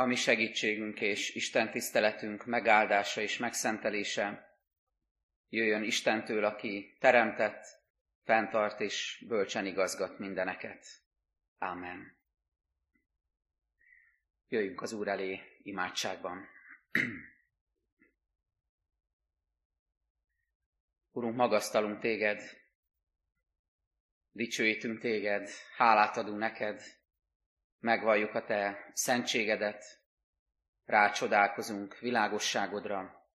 ami segítségünk és Isten tiszteletünk megáldása és megszentelése jöjjön Istentől, aki teremtett, fenntart és bölcsen igazgat mindeneket. Ámen. Jöjjünk az Úr elé imádságban. Urunk, magasztalunk téged, dicsőítünk téged, hálát adunk neked, megvalljuk a te szentségedet, rácsodálkozunk világosságodra,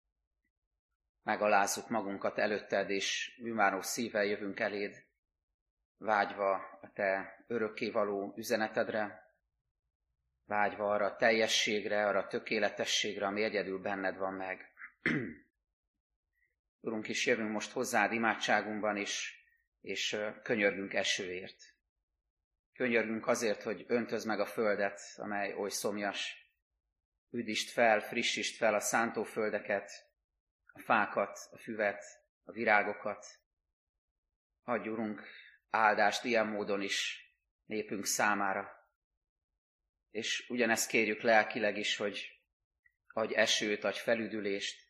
megalázzuk magunkat előtted, és bűnváró szívvel jövünk eléd, vágyva a te örökkévaló üzenetedre, vágyva arra a teljességre, arra a tökéletességre, ami egyedül benned van meg. Urunk, is jövünk most hozzád imádságunkban is, és könyörgünk esőért. Könyörgünk azért, hogy öntöz meg a földet, amely oly szomjas. Üdítsd fel, frissítsd fel a szántóföldeket, a fákat, a füvet, a virágokat. Adj, Urunk, áldást ilyen módon is népünk számára. És ugyanezt kérjük lelkileg is, hogy adj esőt, adj felüdülést,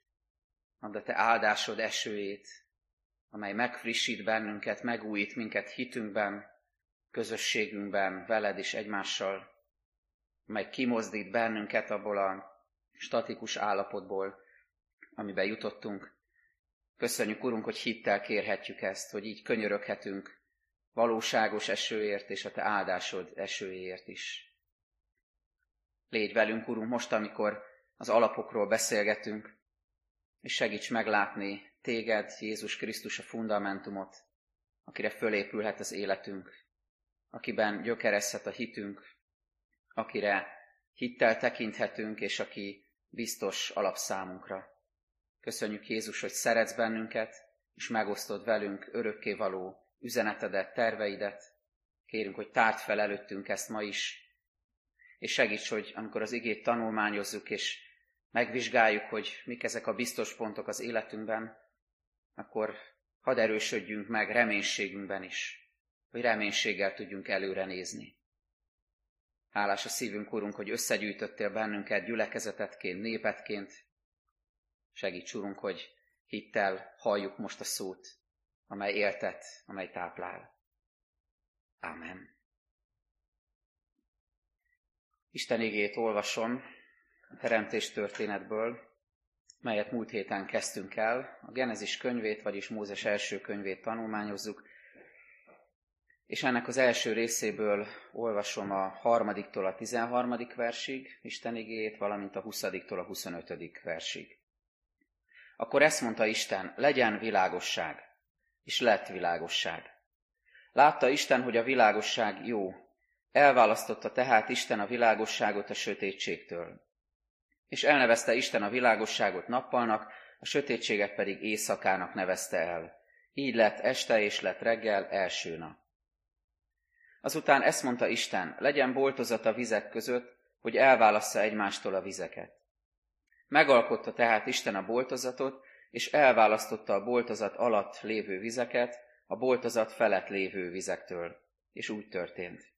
add a te áldásod esőjét, amely megfrissít bennünket, megújít minket hitünkben, közösségünkben, veled és egymással, amely kimozdít bennünket abból a statikus állapotból, amiben jutottunk. Köszönjük, Urunk, hogy hittel kérhetjük ezt, hogy így könyöröghetünk valóságos esőért és a Te áldásod esőért is. Légy velünk, Urunk, most, amikor az alapokról beszélgetünk, és segíts meglátni Téged, Jézus Krisztus a fundamentumot, akire fölépülhet az életünk, akiben gyökerezhet a hitünk, akire hittel tekinthetünk, és aki biztos alapszámunkra. Köszönjük Jézus, hogy szeretsz bennünket, és megosztod velünk örökkévaló üzenetedet, terveidet. Kérünk, hogy tárt fel előttünk ezt ma is, és segíts, hogy amikor az igét tanulmányozzuk, és megvizsgáljuk, hogy mik ezek a biztos pontok az életünkben, akkor hadd erősödjünk meg reménységünkben is, hogy reménységgel tudjunk előre nézni. Hálás a szívünk, Urunk, hogy összegyűjtöttél bennünket gyülekezetetként, népetként. Segíts, Urunk, hogy hittel halljuk most a szót, amely éltet, amely táplál. Ámen. Isten igét olvasom a teremtés történetből, melyet múlt héten kezdtünk el. A Genezis könyvét, vagyis Mózes első könyvét tanulmányozzuk, és ennek az első részéből olvasom a harmadiktól a tizenharmadik versig Isten igét, valamint a huszadiktól a huszonötödik versig. Akkor ezt mondta Isten, legyen világosság, és lett világosság. Látta Isten, hogy a világosság jó, elválasztotta tehát Isten a világosságot a sötétségtől. És elnevezte Isten a világosságot nappalnak, a sötétséget pedig éjszakának nevezte el. Így lett este és lett reggel első nap. Azután ezt mondta Isten, legyen boltozat a vizek között, hogy elválassza egymástól a vizeket. Megalkotta tehát Isten a boltozatot, és elválasztotta a boltozat alatt lévő vizeket a boltozat felett lévő vizektől. És úgy történt.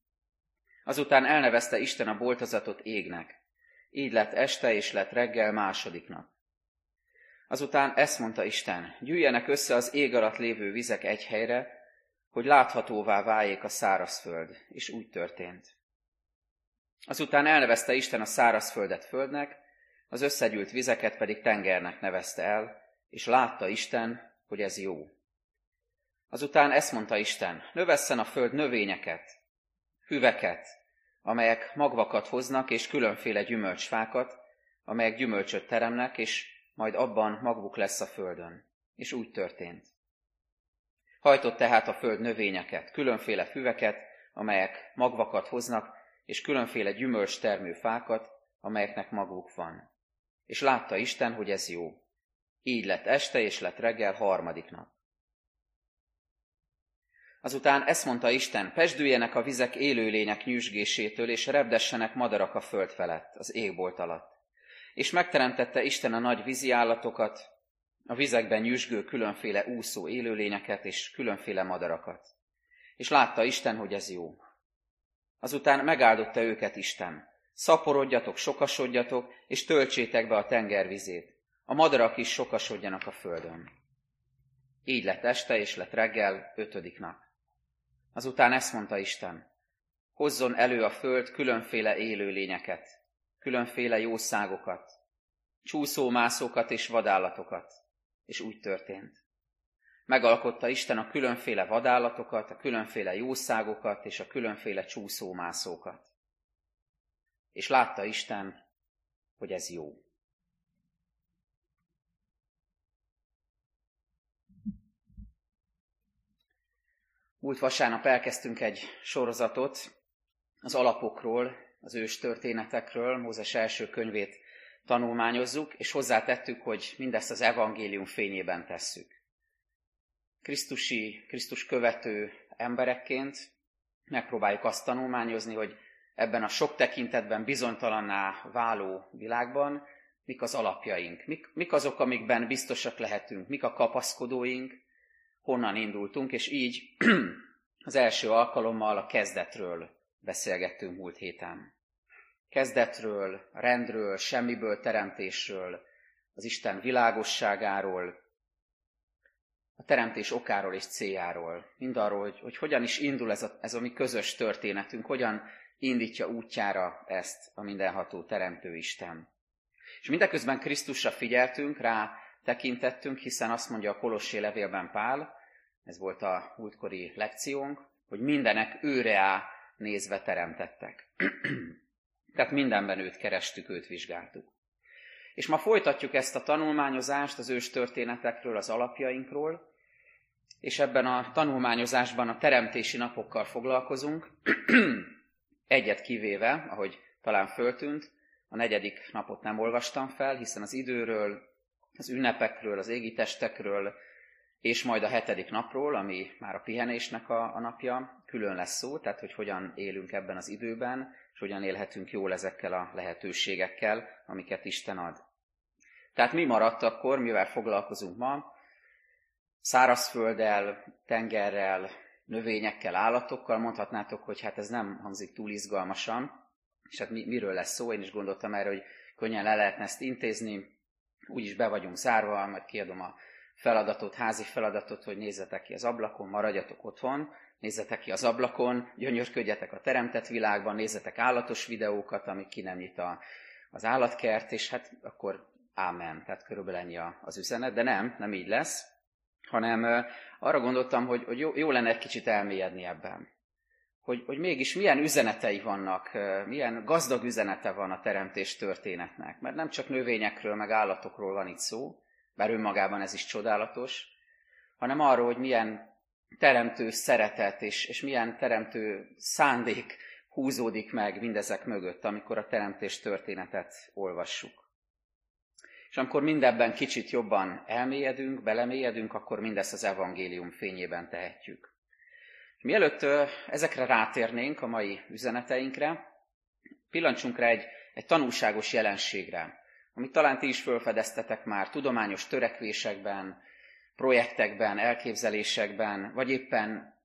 Azután elnevezte Isten a boltozatot égnek. Így lett este és lett reggel másodiknak. Azután ezt mondta Isten, gyűjjenek össze az ég alatt lévő vizek egy helyre, hogy láthatóvá váljék a szárazföld, és úgy történt. Azután elnevezte Isten a szárazföldet földnek, az összegyűlt vizeket pedig tengernek nevezte el, és látta Isten, hogy ez jó. Azután ezt mondta Isten, növesszen a föld növényeket, füveket, amelyek magvakat hoznak, és különféle gyümölcsfákat, amelyek gyümölcsöt teremnek, és majd abban magvuk lesz a földön. És úgy történt. Hajtott tehát a föld növényeket, különféle füveket, amelyek magvakat hoznak, és különféle gyümölcs termő fákat, amelyeknek maguk van. És látta Isten, hogy ez jó. Így lett este, és lett reggel harmadik nap. Azután ezt mondta Isten, pesdüljenek a vizek élőlények nyüzsgésétől, és repdessenek madarak a föld felett, az égbolt alatt. És megteremtette Isten a nagy vízi állatokat, a vizekben nyüzsgő különféle úszó élőlényeket és különféle madarakat. És látta Isten, hogy ez jó. Azután megáldotta őket Isten. Szaporodjatok, sokasodjatok, és töltsétek be a tenger vizét. A madarak is sokasodjanak a földön. Így lett este, és lett reggel, ötödik nap. Azután ezt mondta Isten, hozzon elő a föld különféle élőlényeket, különféle jószágokat, csúszómászókat és vadállatokat. És úgy történt. Megalkotta Isten a különféle vadállatokat, a különféle jószágokat és a különféle csúszómászókat. És látta Isten, hogy ez jó. Múlt vasárnap elkezdtünk egy sorozatot az alapokról, az ős történetekről, Mózes első könyvét tanulmányozzuk, és hozzátettük, hogy mindezt az evangélium fényében tesszük. Krisztusi, Krisztus követő emberekként megpróbáljuk azt tanulmányozni, hogy ebben a sok tekintetben bizonytalanná váló világban mik az alapjaink, mik, mik azok, amikben biztosak lehetünk, mik a kapaszkodóink, honnan indultunk, és így az első alkalommal a kezdetről beszélgettünk múlt héten. Kezdetről, rendről, semmiből teremtésről, az Isten világosságáról, a teremtés okáról és céljáról, mindarról, hogy, hogy hogyan is indul ez a, ez a mi közös történetünk, hogyan indítja útjára ezt a mindenható teremtő Isten. És mindeközben Krisztusra figyeltünk, rá tekintettünk, hiszen azt mondja a Kolossé levélben Pál, ez volt a múltkori lekciónk, hogy mindenek őre á nézve teremtettek. Tehát mindenben őt kerestük, őt vizsgáltuk. És ma folytatjuk ezt a tanulmányozást az ős történetekről, az alapjainkról, és ebben a tanulmányozásban a teremtési napokkal foglalkozunk, egyet kivéve, ahogy talán föltűnt, a negyedik napot nem olvastam fel, hiszen az időről, az ünnepekről, az égi testekről, és majd a hetedik napról, ami már a pihenésnek a, a napja, külön lesz szó, tehát hogy hogyan élünk ebben az időben, és hogyan élhetünk jól ezekkel a lehetőségekkel, amiket Isten ad. Tehát mi maradt akkor, mivel foglalkozunk ma? Szárazfölddel, tengerrel, növényekkel, állatokkal, mondhatnátok, hogy hát ez nem hangzik túl izgalmasan, és hát mi, miről lesz szó, én is gondoltam erre, hogy könnyen le lehetne ezt intézni, úgyis be vagyunk zárva, majd kiadom a feladatot, házi feladatot, hogy nézzetek ki az ablakon, maradjatok otthon, nézzetek ki az ablakon, gyönyörködjetek a teremtett világban, nézzetek állatos videókat, amik ki nem nyit a, az állatkert, és hát akkor ámen, tehát körülbelül ennyi az üzenet, de nem, nem így lesz, hanem arra gondoltam, hogy, hogy jó, jó lenne egy kicsit elmélyedni ebben. Hogy, hogy mégis milyen üzenetei vannak, milyen gazdag üzenete van a teremtés történetnek. Mert nem csak növényekről, meg állatokról van itt szó, bár önmagában ez is csodálatos, hanem arról, hogy milyen teremtő szeretet és, és milyen teremtő szándék húzódik meg mindezek mögött, amikor a teremtés történetet olvassuk. És amikor mindebben kicsit jobban elmélyedünk, belemélyedünk, akkor mindezt az evangélium fényében tehetjük. Mielőtt ezekre rátérnénk a mai üzeneteinkre, pillancsunk rá egy, egy tanulságos jelenségre, amit talán ti is felfedeztetek már tudományos törekvésekben, projektekben, elképzelésekben, vagy éppen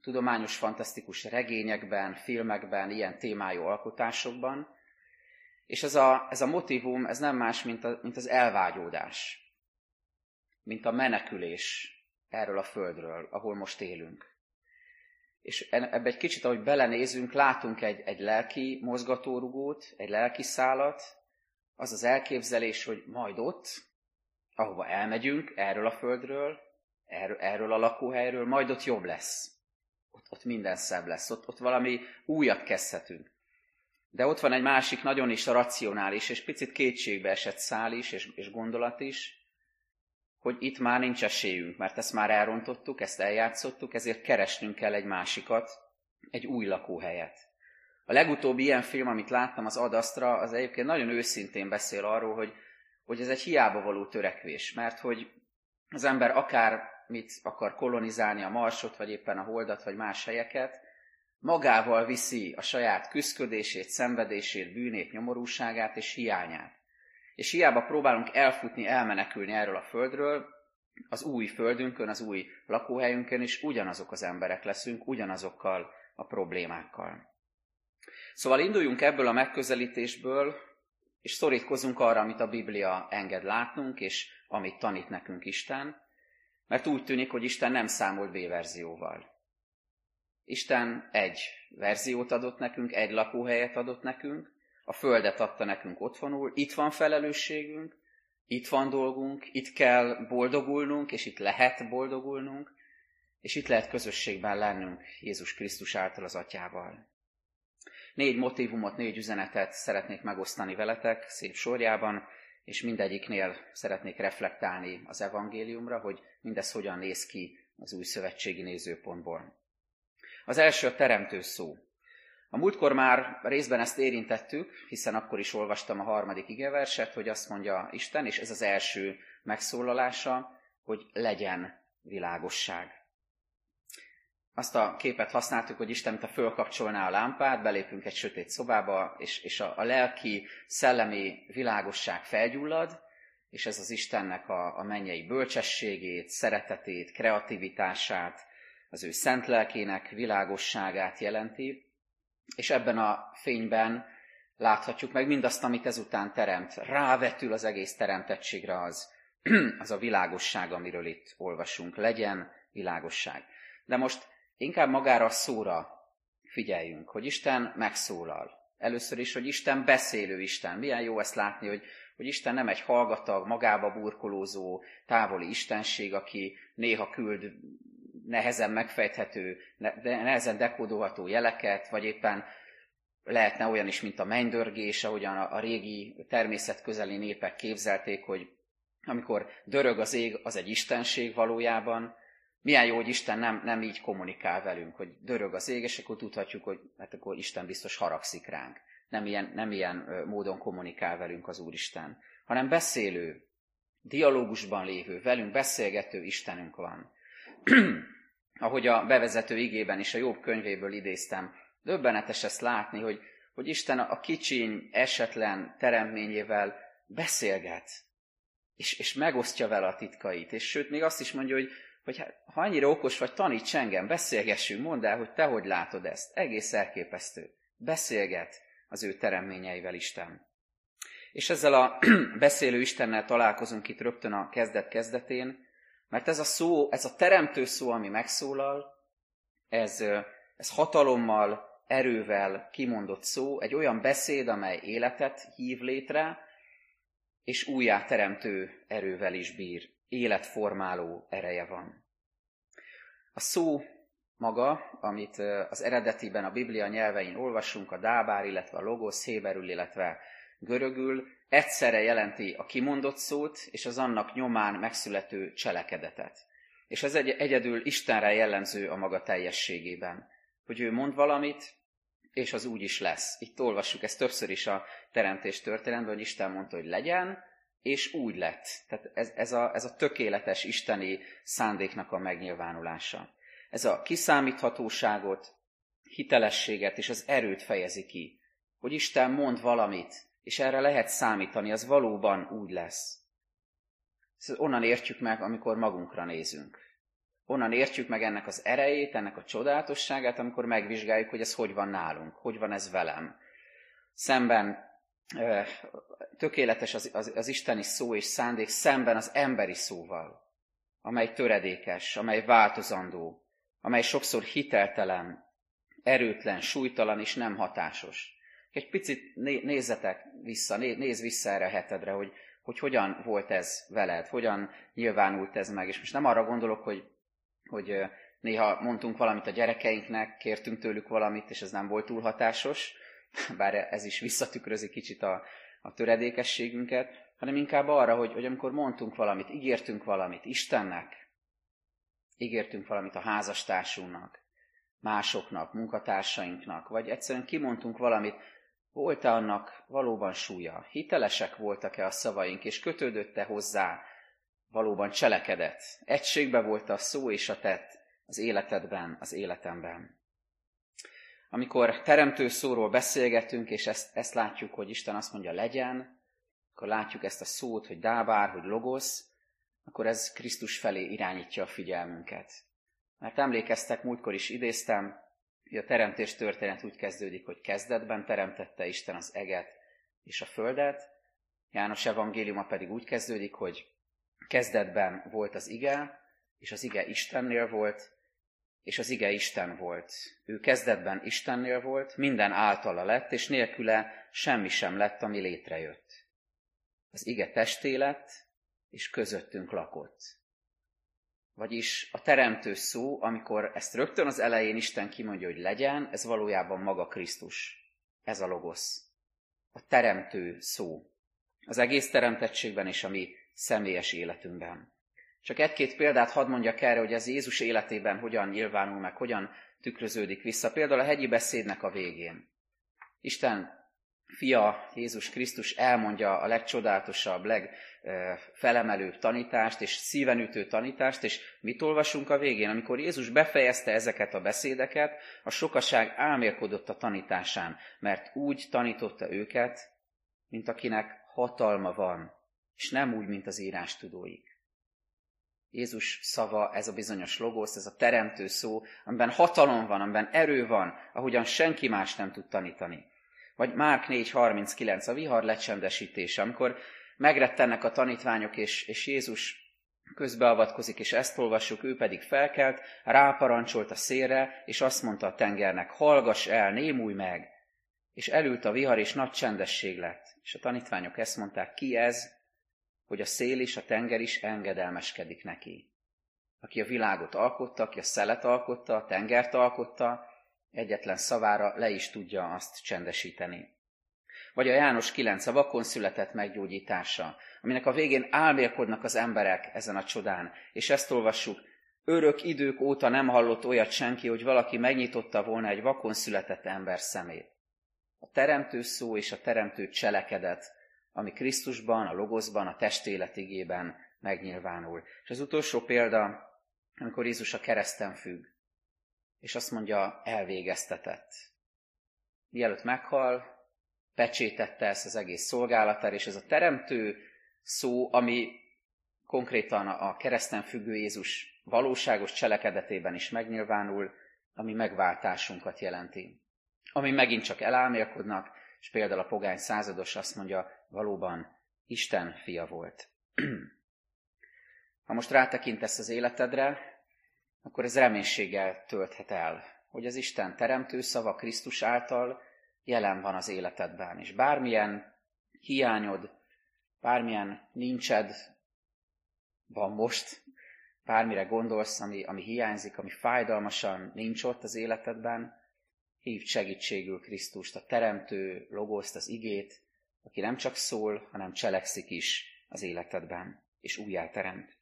tudományos, fantasztikus regényekben, filmekben, ilyen témájú alkotásokban. És ez a, ez a motivum, ez nem más, mint, a, mint az elvágyódás, mint a menekülés erről a földről, ahol most élünk. És ebbe egy kicsit, ahogy belenézünk, látunk egy, egy lelki mozgatórugót, egy lelki szálat, az az elképzelés, hogy majd ott, ahova elmegyünk, erről a földről, erről, erről a lakóhelyről, majd ott jobb lesz. Ott, ott minden szebb lesz, ott, ott valami újat kezdhetünk. De ott van egy másik nagyon is racionális, és picit kétségbe esett szál is, és, és gondolat is, hogy itt már nincs esélyünk, mert ezt már elrontottuk, ezt eljátszottuk, ezért keresnünk kell egy másikat, egy új lakóhelyet. A legutóbbi ilyen film, amit láttam, az Adasztra, az egyébként nagyon őszintén beszél arról, hogy, hogy ez egy hiába való törekvés, mert hogy az ember akár mit akar kolonizálni a Marsot, vagy éppen a Holdat, vagy más helyeket, magával viszi a saját küszködését, szenvedését, bűnét, nyomorúságát és hiányát. És hiába próbálunk elfutni, elmenekülni erről a földről, az új földünkön, az új lakóhelyünkön is ugyanazok az emberek leszünk, ugyanazokkal a problémákkal. Szóval induljunk ebből a megközelítésből, és szorítkozunk arra, amit a Biblia enged látnunk, és amit tanít nekünk Isten, mert úgy tűnik, hogy Isten nem számolt B-verzióval. Isten egy verziót adott nekünk, egy lakóhelyet adott nekünk, a földet adta nekünk otthonul, itt van felelősségünk, itt van dolgunk, itt kell boldogulnunk, és itt lehet boldogulnunk, és itt lehet közösségben lennünk Jézus Krisztus által az Atyával. Négy motivumot, négy üzenetet szeretnék megosztani veletek szép sorjában, és mindegyiknél szeretnék reflektálni az evangéliumra, hogy mindez hogyan néz ki az új szövetségi nézőpontból. Az első a teremtő szó. A múltkor már részben ezt érintettük, hiszen akkor is olvastam a harmadik igeverset, hogy azt mondja Isten, és ez az első megszólalása, hogy legyen világosság. Azt a képet használtuk, hogy Isten, mint a fölkapcsolná a lámpát, belépünk egy sötét szobába, és, és a, a lelki, szellemi világosság felgyullad, és ez az Istennek a, a mennyei bölcsességét, szeretetét, kreativitását, az ő szent lelkének világosságát jelenti, és ebben a fényben láthatjuk meg mindazt, amit ezután teremt. Rávetül az egész teremtettségre az, az a világosság, amiről itt olvasunk. Legyen világosság. De most inkább magára a szóra figyeljünk, hogy Isten megszólal. Először is, hogy Isten beszélő Isten. Milyen jó ezt látni, hogy, hogy Isten nem egy hallgatag, magába burkolózó, távoli istenség, aki néha küld nehezen megfejthető, nehezen dekódolható jeleket, vagy éppen lehetne olyan is, mint a mennydörgés, ahogyan a, régi természetközeli népek képzelték, hogy amikor dörög az ég, az egy istenség valójában. Milyen jó, hogy Isten nem, nem így kommunikál velünk, hogy dörög az ég, és akkor tudhatjuk, hogy hát akkor Isten biztos haragszik ránk. Nem ilyen, nem ilyen módon kommunikál velünk az Úristen, hanem beszélő, dialógusban lévő, velünk beszélgető Istenünk van. ahogy a bevezető igében is a jobb könyvéből idéztem, döbbenetes ezt látni, hogy, hogy Isten a kicsiny, esetlen teremményével beszélget, és, és megosztja vele a titkait, és sőt, még azt is mondja, hogy, hogy hát, ha annyira okos vagy, taníts engem, beszélgessünk, mondd el, hogy te hogy látod ezt. Egész elképesztő. Beszélget az ő teremményeivel Isten. És ezzel a beszélő Istennel találkozunk itt rögtön a kezdet kezdetén, mert ez a szó, ez a teremtő szó, ami megszólal, ez, ez hatalommal, erővel kimondott szó, egy olyan beszéd, amely életet hív létre, és újjá teremtő erővel is bír, életformáló ereje van. A szó maga, amit az eredetiben a Biblia nyelvein olvasunk, a dábár, illetve a logos, héberül, illetve görögül, egyszerre jelenti a kimondott szót és az annak nyomán megszülető cselekedetet. És ez egy, egyedül Istenre jellemző a maga teljességében, hogy ő mond valamit, és az úgy is lesz. Itt olvassuk ezt többször is a teremtés történetben, hogy Isten mondta, hogy legyen, és úgy lett. Tehát ez, ez, a, ez a tökéletes isteni szándéknak a megnyilvánulása. Ez a kiszámíthatóságot, hitelességet és az erőt fejezi ki, hogy Isten mond valamit, és erre lehet számítani, az valóban úgy lesz. Ezt onnan értjük meg, amikor magunkra nézünk. Onnan értjük meg ennek az erejét, ennek a csodálatosságát, amikor megvizsgáljuk, hogy ez hogy van nálunk, hogy van ez velem. Szemben tökéletes az, az, az isteni szó és szándék szemben az emberi szóval, amely töredékes, amely változandó, amely sokszor hiteltelen, erőtlen, súlytalan és nem hatásos. Egy picit nézzetek vissza, nézz vissza erre a hetedre, hogy, hogy hogyan volt ez veled, hogyan nyilvánult ez meg. És most nem arra gondolok, hogy, hogy néha mondtunk valamit a gyerekeinknek, kértünk tőlük valamit, és ez nem volt túl hatásos, bár ez is visszatükrözi kicsit a, a töredékességünket, hanem inkább arra, hogy, hogy amikor mondtunk valamit, ígértünk valamit Istennek, ígértünk valamit a házastársunknak, másoknak, munkatársainknak, vagy egyszerűen kimondtunk valamit, volt-e annak valóban súlya? Hitelesek voltak-e a szavaink, és kötődötte hozzá valóban cselekedett? Egységbe volt a szó és a tett az életedben, az életemben. Amikor teremtő szóról beszélgetünk, és ezt, ezt látjuk, hogy Isten azt mondja legyen, akkor látjuk ezt a szót, hogy dábár, hogy logosz, akkor ez Krisztus felé irányítja a figyelmünket. Mert emlékeztek, múltkor is idéztem, A teremtés történet úgy kezdődik, hogy kezdetben teremtette Isten az eget és a földet. János evangéliuma pedig úgy kezdődik, hogy kezdetben volt az ige, és az ige Istennél volt, és az ige Isten volt. Ő kezdetben Istennél volt, minden általa lett, és nélküle semmi sem lett, ami létrejött. Az ige testé lett, és közöttünk lakott. Vagyis a teremtő szó, amikor ezt rögtön az elején Isten kimondja, hogy legyen, ez valójában maga Krisztus. Ez a logosz. A teremtő szó. Az egész teremtettségben és a mi személyes életünkben. Csak egy-két példát hadd mondjak erre, hogy ez Jézus életében hogyan nyilvánul meg, hogyan tükröződik vissza. Például a hegyi beszédnek a végén. Isten fia Jézus Krisztus elmondja a legcsodálatosabb, legfelemelőbb tanítást, és szívenütő tanítást, és mit olvasunk a végén? Amikor Jézus befejezte ezeket a beszédeket, a sokaság álmélkodott a tanításán, mert úgy tanította őket, mint akinek hatalma van, és nem úgy, mint az írás tudóik. Jézus szava, ez a bizonyos logosz, ez a teremtő szó, amiben hatalom van, amiben erő van, ahogyan senki más nem tud tanítani. Vagy Márk 4.39, a vihar lecsendesítése, amikor megrettennek a tanítványok, és, és Jézus közbeavatkozik, és ezt olvassuk, ő pedig felkelt, ráparancsolt a szélre, és azt mondta a tengernek, hallgass el, némulj meg! És elült a vihar, és nagy csendesség lett. És a tanítványok ezt mondták, ki ez, hogy a szél és a tenger is engedelmeskedik neki. Aki a világot alkotta, aki a szelet alkotta, a tengert alkotta, egyetlen szavára le is tudja azt csendesíteni. Vagy a János 9, a vakon született meggyógyítása, aminek a végén álmélkodnak az emberek ezen a csodán, és ezt olvassuk, örök idők óta nem hallott olyat senki, hogy valaki megnyitotta volna egy vakon született ember szemét. A teremtő szó és a teremtő cselekedet, ami Krisztusban, a Logoszban, a testéletigében megnyilvánul. És az utolsó példa, amikor Jézus a kereszten függ és azt mondja, elvégeztetett. Mielőtt meghal, pecsétette ezt az egész szolgálatára, és ez a teremtő szó, ami konkrétan a kereszten függő Jézus valóságos cselekedetében is megnyilvánul, ami megváltásunkat jelenti. Ami megint csak elámélkodnak, és például a pogány százados azt mondja, valóban Isten fia volt. Ha most rátekintesz az életedre, akkor ez reménységgel tölthet el, hogy az Isten teremtő szava Krisztus által jelen van az életedben, és bármilyen hiányod, bármilyen nincsed van most, bármire gondolsz, ami, ami hiányzik, ami fájdalmasan nincs ott az életedben, hívd segítségül Krisztust, a teremtő logoszt, az igét, aki nem csak szól, hanem cselekszik is az életedben, és újjáteremt.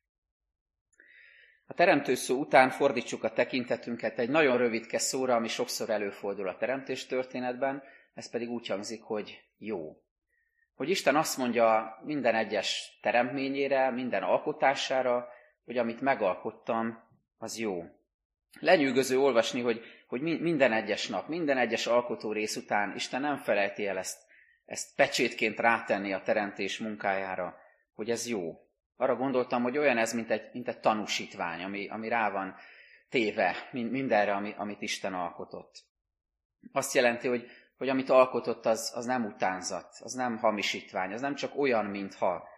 A teremtő szó után fordítsuk a tekintetünket egy nagyon rövidke szóra, ami sokszor előfordul a teremtés történetben, ez pedig úgy hangzik, hogy jó. Hogy Isten azt mondja minden egyes teremtményére, minden alkotására, hogy amit megalkottam, az jó. Lenyűgöző olvasni, hogy, hogy minden egyes nap, minden egyes alkotó rész után Isten nem felejti el ezt, ezt pecsétként rátenni a teremtés munkájára, hogy ez jó, arra gondoltam, hogy olyan ez, mint egy, mint egy tanúsítvány, ami, ami rá van téve mindenre, ami, amit Isten alkotott. Azt jelenti, hogy, hogy amit alkotott, az, az nem utánzat, az nem hamisítvány, az nem csak olyan, mintha,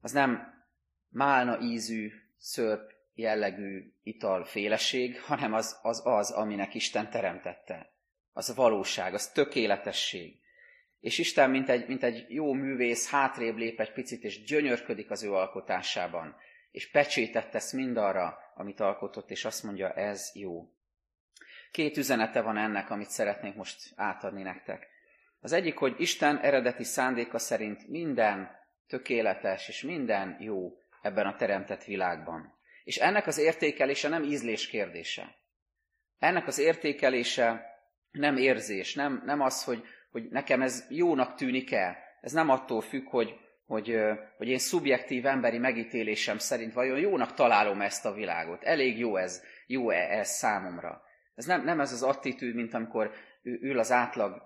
az nem málna ízű, szörp jellegű italféleség, hanem az, az az, aminek Isten teremtette. Az valóság, az tökéletesség. És Isten, mint egy, mint egy jó művész, hátrébb lép egy picit, és gyönyörködik az ő alkotásában. És pecsétet tesz mindarra, amit alkotott, és azt mondja, ez jó. Két üzenete van ennek, amit szeretnék most átadni nektek. Az egyik, hogy Isten eredeti szándéka szerint minden tökéletes és minden jó ebben a teremtett világban. És ennek az értékelése nem ízlés kérdése. Ennek az értékelése nem érzés, nem, nem az, hogy, hogy nekem ez jónak tűnik el. Ez nem attól függ, hogy, hogy, hogy én szubjektív emberi megítélésem szerint vajon jónak találom ezt a világot. Elég jó ez, jó-e ez számomra. Ez nem, nem ez az attitűd, mint amikor ül az átlag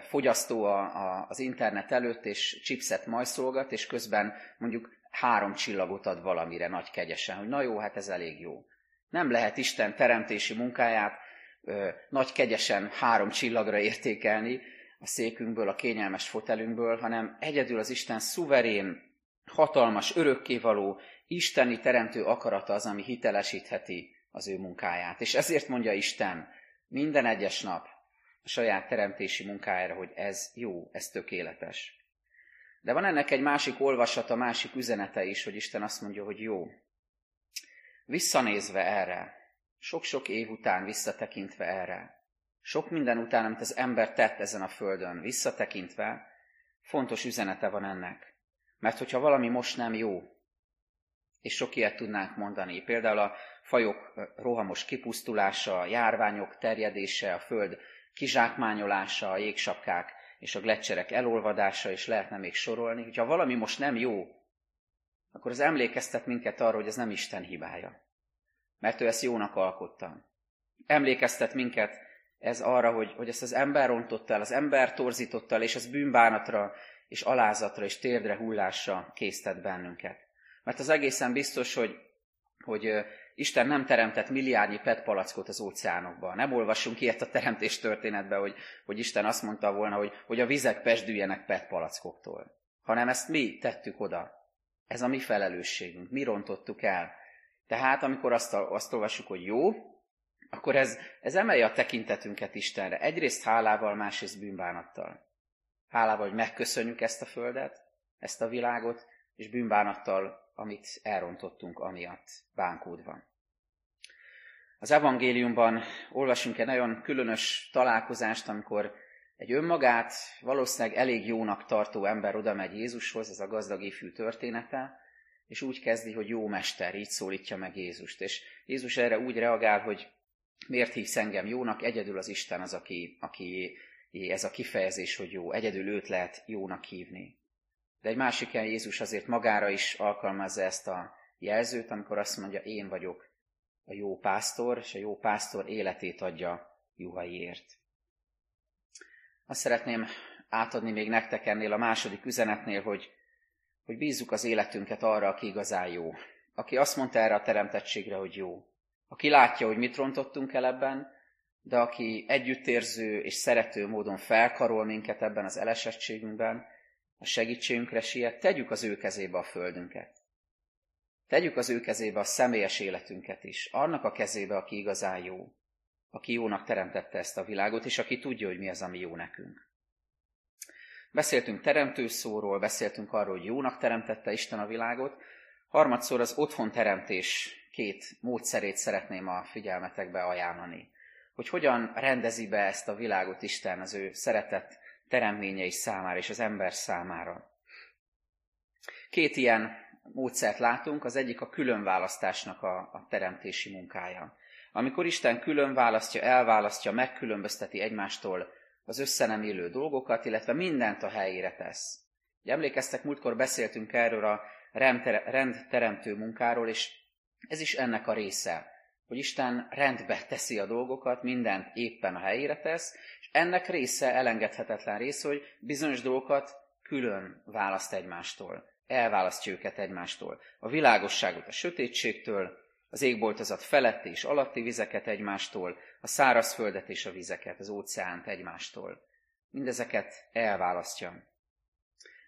fogyasztó a, a, az internet előtt, és chipset majszolgat, és közben mondjuk három csillagot ad valamire nagy kegyesen, hogy na jó, hát ez elég jó. Nem lehet Isten teremtési munkáját ö, nagy kegyesen három csillagra értékelni a székünkből, a kényelmes fotelünkből, hanem egyedül az Isten szuverén, hatalmas, örökkévaló, isteni teremtő akarata az, ami hitelesítheti az ő munkáját. És ezért mondja Isten minden egyes nap a saját teremtési munkájára, hogy ez jó, ez tökéletes. De van ennek egy másik olvasata, másik üzenete is, hogy Isten azt mondja, hogy jó. Visszanézve erre, sok-sok év után visszatekintve erre, sok minden után, amit az ember tett ezen a földön, visszatekintve, fontos üzenete van ennek. Mert hogyha valami most nem jó, és sok ilyet tudnánk mondani, például a fajok rohamos kipusztulása, a járványok terjedése, a föld kizsákmányolása, a jégsapkák és a gletszerek elolvadása, és lehetne még sorolni. Hogyha valami most nem jó, akkor az emlékeztet minket arra, hogy ez nem Isten hibája. Mert ő ezt jónak alkotta. Emlékeztet minket ez arra, hogy, hogy ezt az ember rontotta el, az ember torzította el, és ez bűnbánatra, és alázatra, és térdre hullásra késztet bennünket. Mert az egészen biztos, hogy, hogy Isten nem teremtett milliárdnyi PET palackot az óceánokban. Nem olvassunk ilyet a teremtés történetben, hogy, hogy Isten azt mondta volna, hogy, hogy a vizek pesdüljenek PET palackoktól. Hanem ezt mi tettük oda. Ez a mi felelősségünk. Mi rontottuk el. Tehát amikor azt, azt olvassuk, hogy jó, akkor ez, ez emelje a tekintetünket Istenre. Egyrészt hálával, másrészt bűnbánattal. Hálával, hogy megköszönjük ezt a földet, ezt a világot, és bűnbánattal, amit elrontottunk amiatt bánkódva. Az evangéliumban olvasunk egy nagyon különös találkozást, amikor egy önmagát valószínűleg elég jónak tartó ember oda megy Jézushoz, ez a gazdag ifjú története, és úgy kezdi, hogy jó mester, így szólítja meg Jézust. És Jézus erre úgy reagál, hogy miért hívsz engem jónak, egyedül az Isten az, aki, aki ez a kifejezés, hogy jó, egyedül őt lehet jónak hívni. De egy másik helyen Jézus azért magára is alkalmazza ezt a jelzőt, amikor azt mondja, én vagyok a jó pásztor, és a jó pásztor életét adja juhaiért. Azt szeretném átadni még nektek ennél a második üzenetnél, hogy, hogy bízzuk az életünket arra, aki igazán jó. Aki azt mondta erre a teremtettségre, hogy jó. Aki látja, hogy mit rontottunk el ebben, de aki együttérző és szerető módon felkarol minket ebben az elesettségünkben, a segítségünkre siet, tegyük az ő kezébe a földünket. Tegyük az ő kezébe a személyes életünket is, annak a kezébe, aki igazán jó, aki jónak teremtette ezt a világot, és aki tudja, hogy mi az, ami jó nekünk. Beszéltünk teremtőszóról, beszéltünk arról, hogy jónak teremtette Isten a világot, harmadszor az otthon teremtés két módszerét szeretném a figyelmetekbe ajánlani. Hogy hogyan rendezi be ezt a világot Isten az ő szeretett teremményei számára és az ember számára. Két ilyen módszert látunk, az egyik a különválasztásnak a, a teremtési munkája. Amikor Isten külön választja, elválasztja, megkülönbözteti egymástól az összenem dolgokat, illetve mindent a helyére tesz. Ugye emlékeztek, múltkor beszéltünk erről a rendteremtő munkáról, és ez is ennek a része, hogy Isten rendbe teszi a dolgokat, mindent éppen a helyére tesz, ennek része, elengedhetetlen része, hogy bizonyos dolgokat külön választ egymástól, elválasztja őket egymástól. A világosságot a sötétségtől, az égboltozat feletti és alatti vizeket egymástól, a szárazföldet és a vizeket, az óceánt egymástól. Mindezeket elválasztja.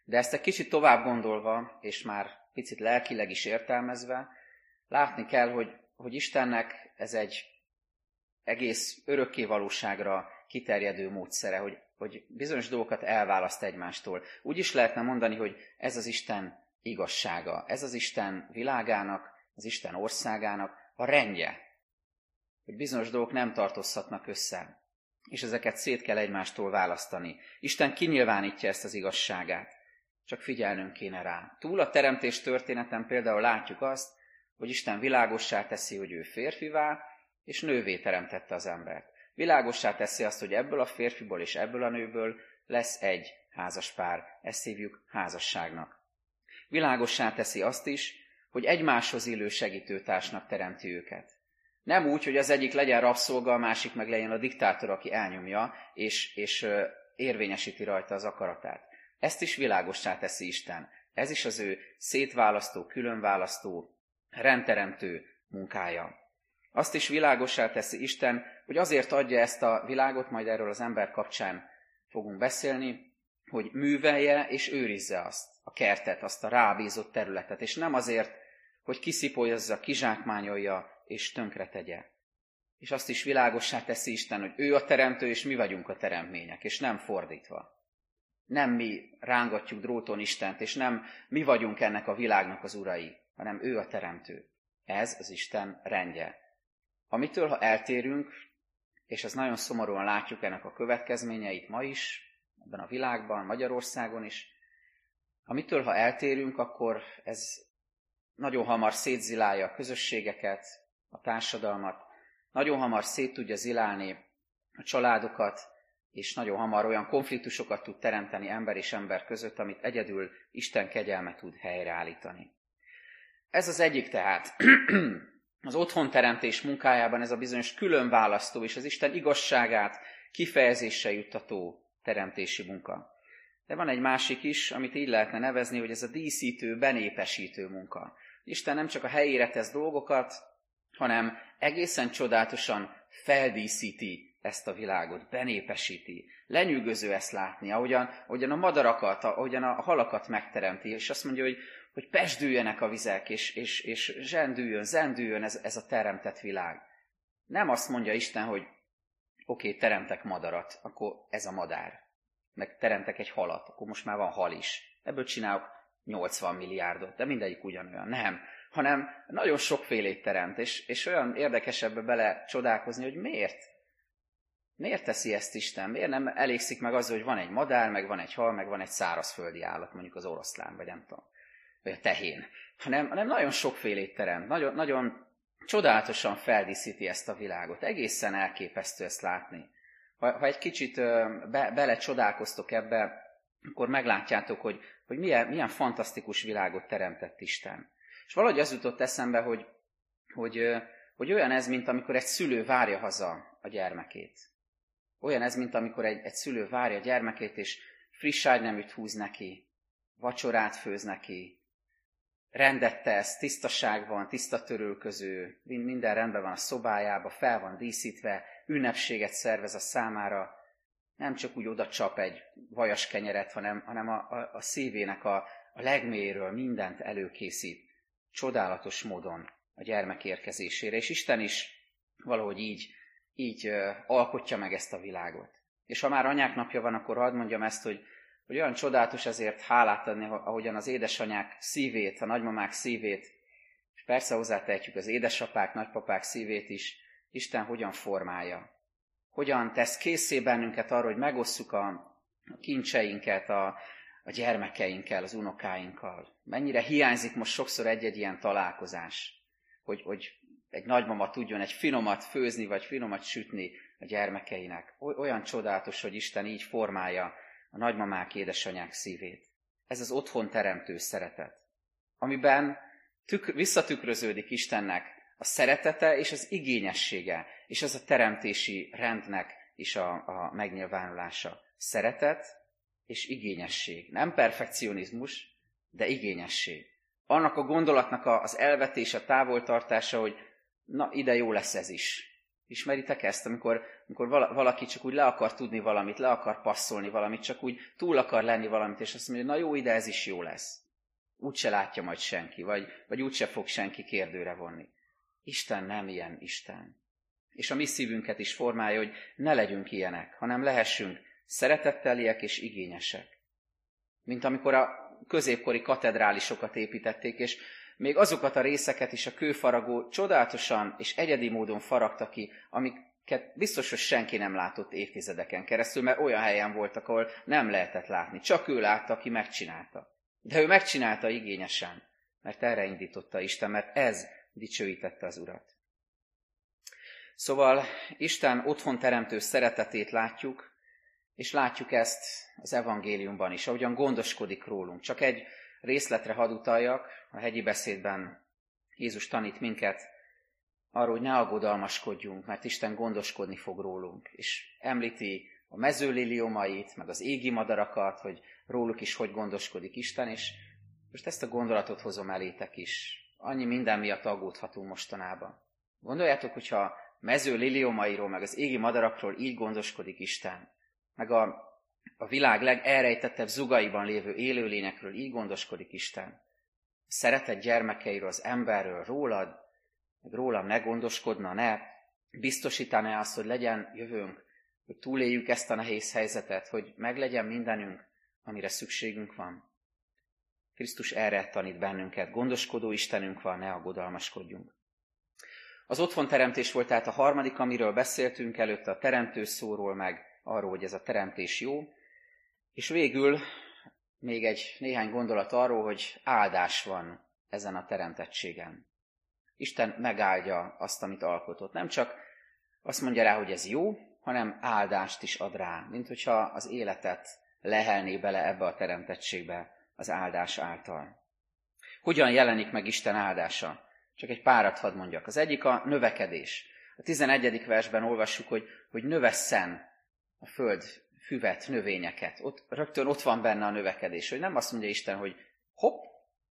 De ezt egy kicsit tovább gondolva, és már picit lelkileg is értelmezve, látni kell, hogy, hogy Istennek ez egy egész örökké valóságra kiterjedő módszere, hogy, hogy bizonyos dolgokat elválaszt egymástól. Úgy is lehetne mondani, hogy ez az Isten igazsága, ez az Isten világának, az Isten országának a rendje, hogy bizonyos dolgok nem tartozhatnak össze, és ezeket szét kell egymástól választani. Isten kinyilvánítja ezt az igazságát, csak figyelnünk kéne rá. Túl a teremtés történeten például látjuk azt, hogy Isten világossá teszi, hogy ő férfivá, és nővé teremtette az embert. Világossá teszi azt, hogy ebből a férfiból és ebből a nőből lesz egy házas pár. Ezt hívjuk házasságnak. Világossá teszi azt is, hogy egymáshoz illő segítőtársnak teremti őket. Nem úgy, hogy az egyik legyen rabszolga, a másik meg legyen a diktátor, aki elnyomja, és, és érvényesíti rajta az akaratát. Ezt is világossá teszi Isten. Ez is az ő szétválasztó, különválasztó, rendteremtő munkája. Azt is világosá teszi Isten, hogy azért adja ezt a világot, majd erről az ember kapcsán fogunk beszélni, hogy művelje és őrizze azt, a kertet, azt a rábízott területet, és nem azért, hogy kiszipolyozza, kizsákmányolja és tönkretegye. És azt is világossá teszi Isten, hogy ő a teremtő, és mi vagyunk a teremtmények, és nem fordítva. Nem mi rángatjuk dróton Istent, és nem mi vagyunk ennek a világnak az urai, hanem ő a teremtő. Ez az Isten rendje. Amitől, ha eltérünk, és ez nagyon szomorúan látjuk ennek a következményeit ma is, ebben a világban, Magyarországon is, amitől, ha eltérünk, akkor ez nagyon hamar szétzilálja a közösségeket, a társadalmat, nagyon hamar szét tudja zilálni a családokat, és nagyon hamar olyan konfliktusokat tud teremteni ember és ember között, amit egyedül Isten kegyelme tud helyreállítani. Ez az egyik tehát. Az otthonteremtés munkájában ez a bizonyos különválasztó és az Isten igazságát kifejezésre juttató teremtési munka. De van egy másik is, amit így lehetne nevezni, hogy ez a díszítő, benépesítő munka. Isten nem csak a helyére tesz dolgokat, hanem egészen csodálatosan feldíszíti ezt a világot, benépesíti. Lenyűgöző ezt látni, ahogyan, ahogyan a madarakat, ahogyan a halakat megteremti, és azt mondja, hogy, hogy pesdüljenek a vizek, és, és, és zsendüljön, zendüljön ez, ez a teremtett világ. Nem azt mondja Isten, hogy oké, okay, teremtek madarat, akkor ez a madár. Meg teremtek egy halat, akkor most már van hal is. Ebből csinálok 80 milliárdot, de mindegyik ugyanolyan. Nem, hanem nagyon sokfélét teremt, és, és olyan érdekes ebbe bele csodálkozni, hogy miért? Miért teszi ezt Isten? Miért nem elégszik meg az, hogy van egy madár, meg van egy hal, meg van egy szárazföldi állat, mondjuk az oroszlán, vagy nem tudom, tehén. Hanem, hanem nagyon sokfélét teremt, nagyon, nagyon csodálatosan feldíszíti ezt a világot. Egészen elképesztő ezt látni. Ha, ha egy kicsit be, belecsodálkoztok ebbe, akkor meglátjátok, hogy, hogy milyen, milyen fantasztikus világot teremtett Isten. És valahogy az jutott eszembe, hogy, hogy, hogy olyan ez, mint amikor egy szülő várja haza a gyermekét. Olyan ez, mint amikor egy, egy szülő várja a gyermekét, és friss ágyneműt húz neki, vacsorát főz neki, rendet tesz, tisztaság van, tiszta törülköző, minden rendben van a szobájába, fel van díszítve, ünnepséget szervez a számára, nem csak úgy oda csap egy vajas kenyeret, hanem, hanem a, a, a szívének a, a legmélyről mindent előkészít csodálatos módon a gyermek érkezésére, és Isten is valahogy így, így alkotja meg ezt a világot. És ha már anyák napja van, akkor hadd mondjam ezt, hogy, hogy olyan csodálatos ezért hálát adni, ahogyan az édesanyák szívét, a nagymamák szívét, és persze hozzátehetjük az édesapák, nagypapák szívét is, Isten hogyan formálja. Hogyan tesz készé bennünket arra, hogy megosszuk a, kincseinket, a, a gyermekeinkkel, az unokáinkkal. Mennyire hiányzik most sokszor egy-egy ilyen találkozás, hogy, hogy egy nagymama tudjon egy finomat főzni, vagy finomat sütni a gyermekeinek. Olyan csodálatos, hogy Isten így formálja a nagymamák, édesanyák szívét. Ez az otthon teremtő szeretet, amiben tük, visszatükröződik Istennek a szeretete és az igényessége, és ez a teremtési rendnek is a, a megnyilvánulása. Szeretet, és igényesség. Nem perfekcionizmus, de igényesség. Annak a gondolatnak az elvetése, távoltartása, hogy na, ide jó lesz ez is. Ismeritek ezt, amikor, amikor valaki csak úgy le akar tudni valamit, le akar passzolni valamit, csak úgy túl akar lenni valamit, és azt mondja, na jó, ide ez is jó lesz. Úgy se látja majd senki, vagy, vagy úgy se fog senki kérdőre vonni. Isten nem ilyen Isten. És a mi szívünket is formálja, hogy ne legyünk ilyenek, hanem lehessünk szeretetteliek és igényesek. Mint amikor a középkori katedrálisokat építették, és még azokat a részeket is a kőfaragó csodálatosan és egyedi módon faragta ki, amiket biztos, hogy senki nem látott évtizedeken keresztül, mert olyan helyen voltak, ahol nem lehetett látni. Csak ő látta, aki megcsinálta. De ő megcsinálta igényesen, mert erre indította Isten, mert ez dicsőítette az Urat. Szóval Isten otthon teremtő szeretetét látjuk, és látjuk ezt az evangéliumban is, ahogyan gondoskodik rólunk. Csak egy részletre hadd utaljak, a hegyi beszédben Jézus tanít minket arról, hogy ne aggodalmaskodjunk, mert Isten gondoskodni fog rólunk. És említi a mezőliliomait, meg az égi madarakat, hogy róluk is hogy gondoskodik Isten, és most ezt a gondolatot hozom elétek is. Annyi minden miatt aggódhatunk mostanában. Gondoljátok, hogyha mező liliomairól, meg az égi madarakról így gondoskodik Isten, meg a, a világ legelrejtettebb zugaiban lévő élőlényekről így gondoskodik Isten, a szeretett gyermekeiről, az emberről, rólad, meg rólam ne gondoskodna, ne biztosítaná azt, hogy legyen jövőnk, hogy túléljük ezt a nehéz helyzetet, hogy meglegyen mindenünk, amire szükségünk van. Krisztus erre tanít bennünket. Gondoskodó Istenünk van, ne aggodalmaskodjunk. Az otthonteremtés volt tehát a harmadik, amiről beszéltünk előtte, a teremtő szóról, meg arról, hogy ez a teremtés jó. És végül még egy néhány gondolat arról, hogy áldás van ezen a teremtettségen. Isten megáldja azt, amit alkotott. Nem csak azt mondja rá, hogy ez jó, hanem áldást is ad rá, mint hogyha az életet lehelné bele ebbe a teremtettségbe az áldás által. Hogyan jelenik meg Isten áldása? Csak egy párat hadd mondjak. Az egyik a növekedés. A 11. versben olvassuk, hogy, hogy növesszen a föld füvet, növényeket. Ott, rögtön ott van benne a növekedés, hogy nem azt mondja Isten, hogy hopp,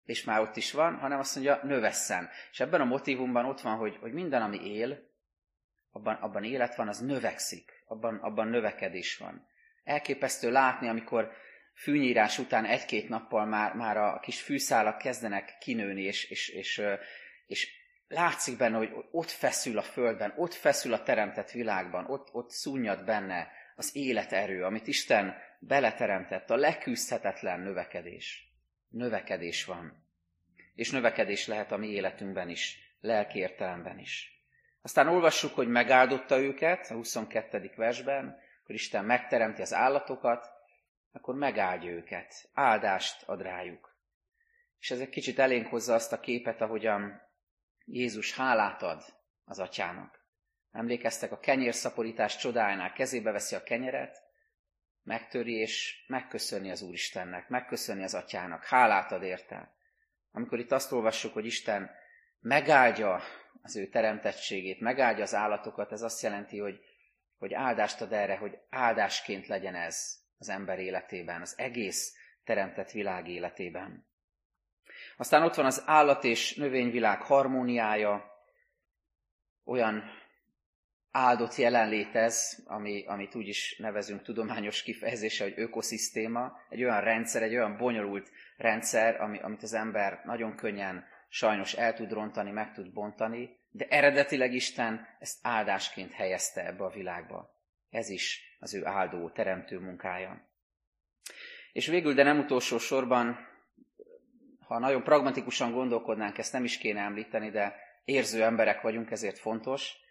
és már ott is van, hanem azt mondja, növesszen. És ebben a motivumban ott van, hogy, hogy minden, ami él, abban, abban élet van, az növekszik, abban, abban növekedés van. Elképesztő látni, amikor fűnyírás után egy-két nappal már, már a kis fűszálak kezdenek kinőni, és, és, és, és látszik benne, hogy ott feszül a földben, ott feszül a teremtett világban, ott, ott szúnyad benne az életerő, amit Isten beleteremtett, a leküzdhetetlen növekedés. Növekedés van. És növekedés lehet a mi életünkben is, lelki is. Aztán olvassuk, hogy megáldotta őket a 22. versben, hogy Isten megteremti az állatokat, akkor megáldja őket, áldást ad rájuk. És ez egy kicsit elénk hozza azt a képet, ahogyan Jézus hálát ad az atyának. Emlékeztek a kenyérszaporítás csodájánál, kezébe veszi a kenyeret, megtöri és megköszöni az Úristennek, megköszöni az atyának, hálát ad érte. Amikor itt azt olvassuk, hogy Isten megáldja az ő teremtettségét, megáldja az állatokat, ez azt jelenti, hogy, hogy áldást ad erre, hogy áldásként legyen ez az ember életében, az egész teremtett világ életében. Aztán ott van az állat és növényvilág harmóniája, olyan áldott jelenlét ez, ami, amit úgy is nevezünk tudományos kifejezése, hogy ökoszisztéma, egy olyan rendszer, egy olyan bonyolult rendszer, ami, amit az ember nagyon könnyen sajnos el tud rontani, meg tud bontani, de eredetileg Isten ezt áldásként helyezte ebbe a világba. Ez is az ő áldó, teremtő munkája. És végül, de nem utolsó sorban, ha nagyon pragmatikusan gondolkodnánk, ezt nem is kéne említeni, de érző emberek vagyunk, ezért fontos,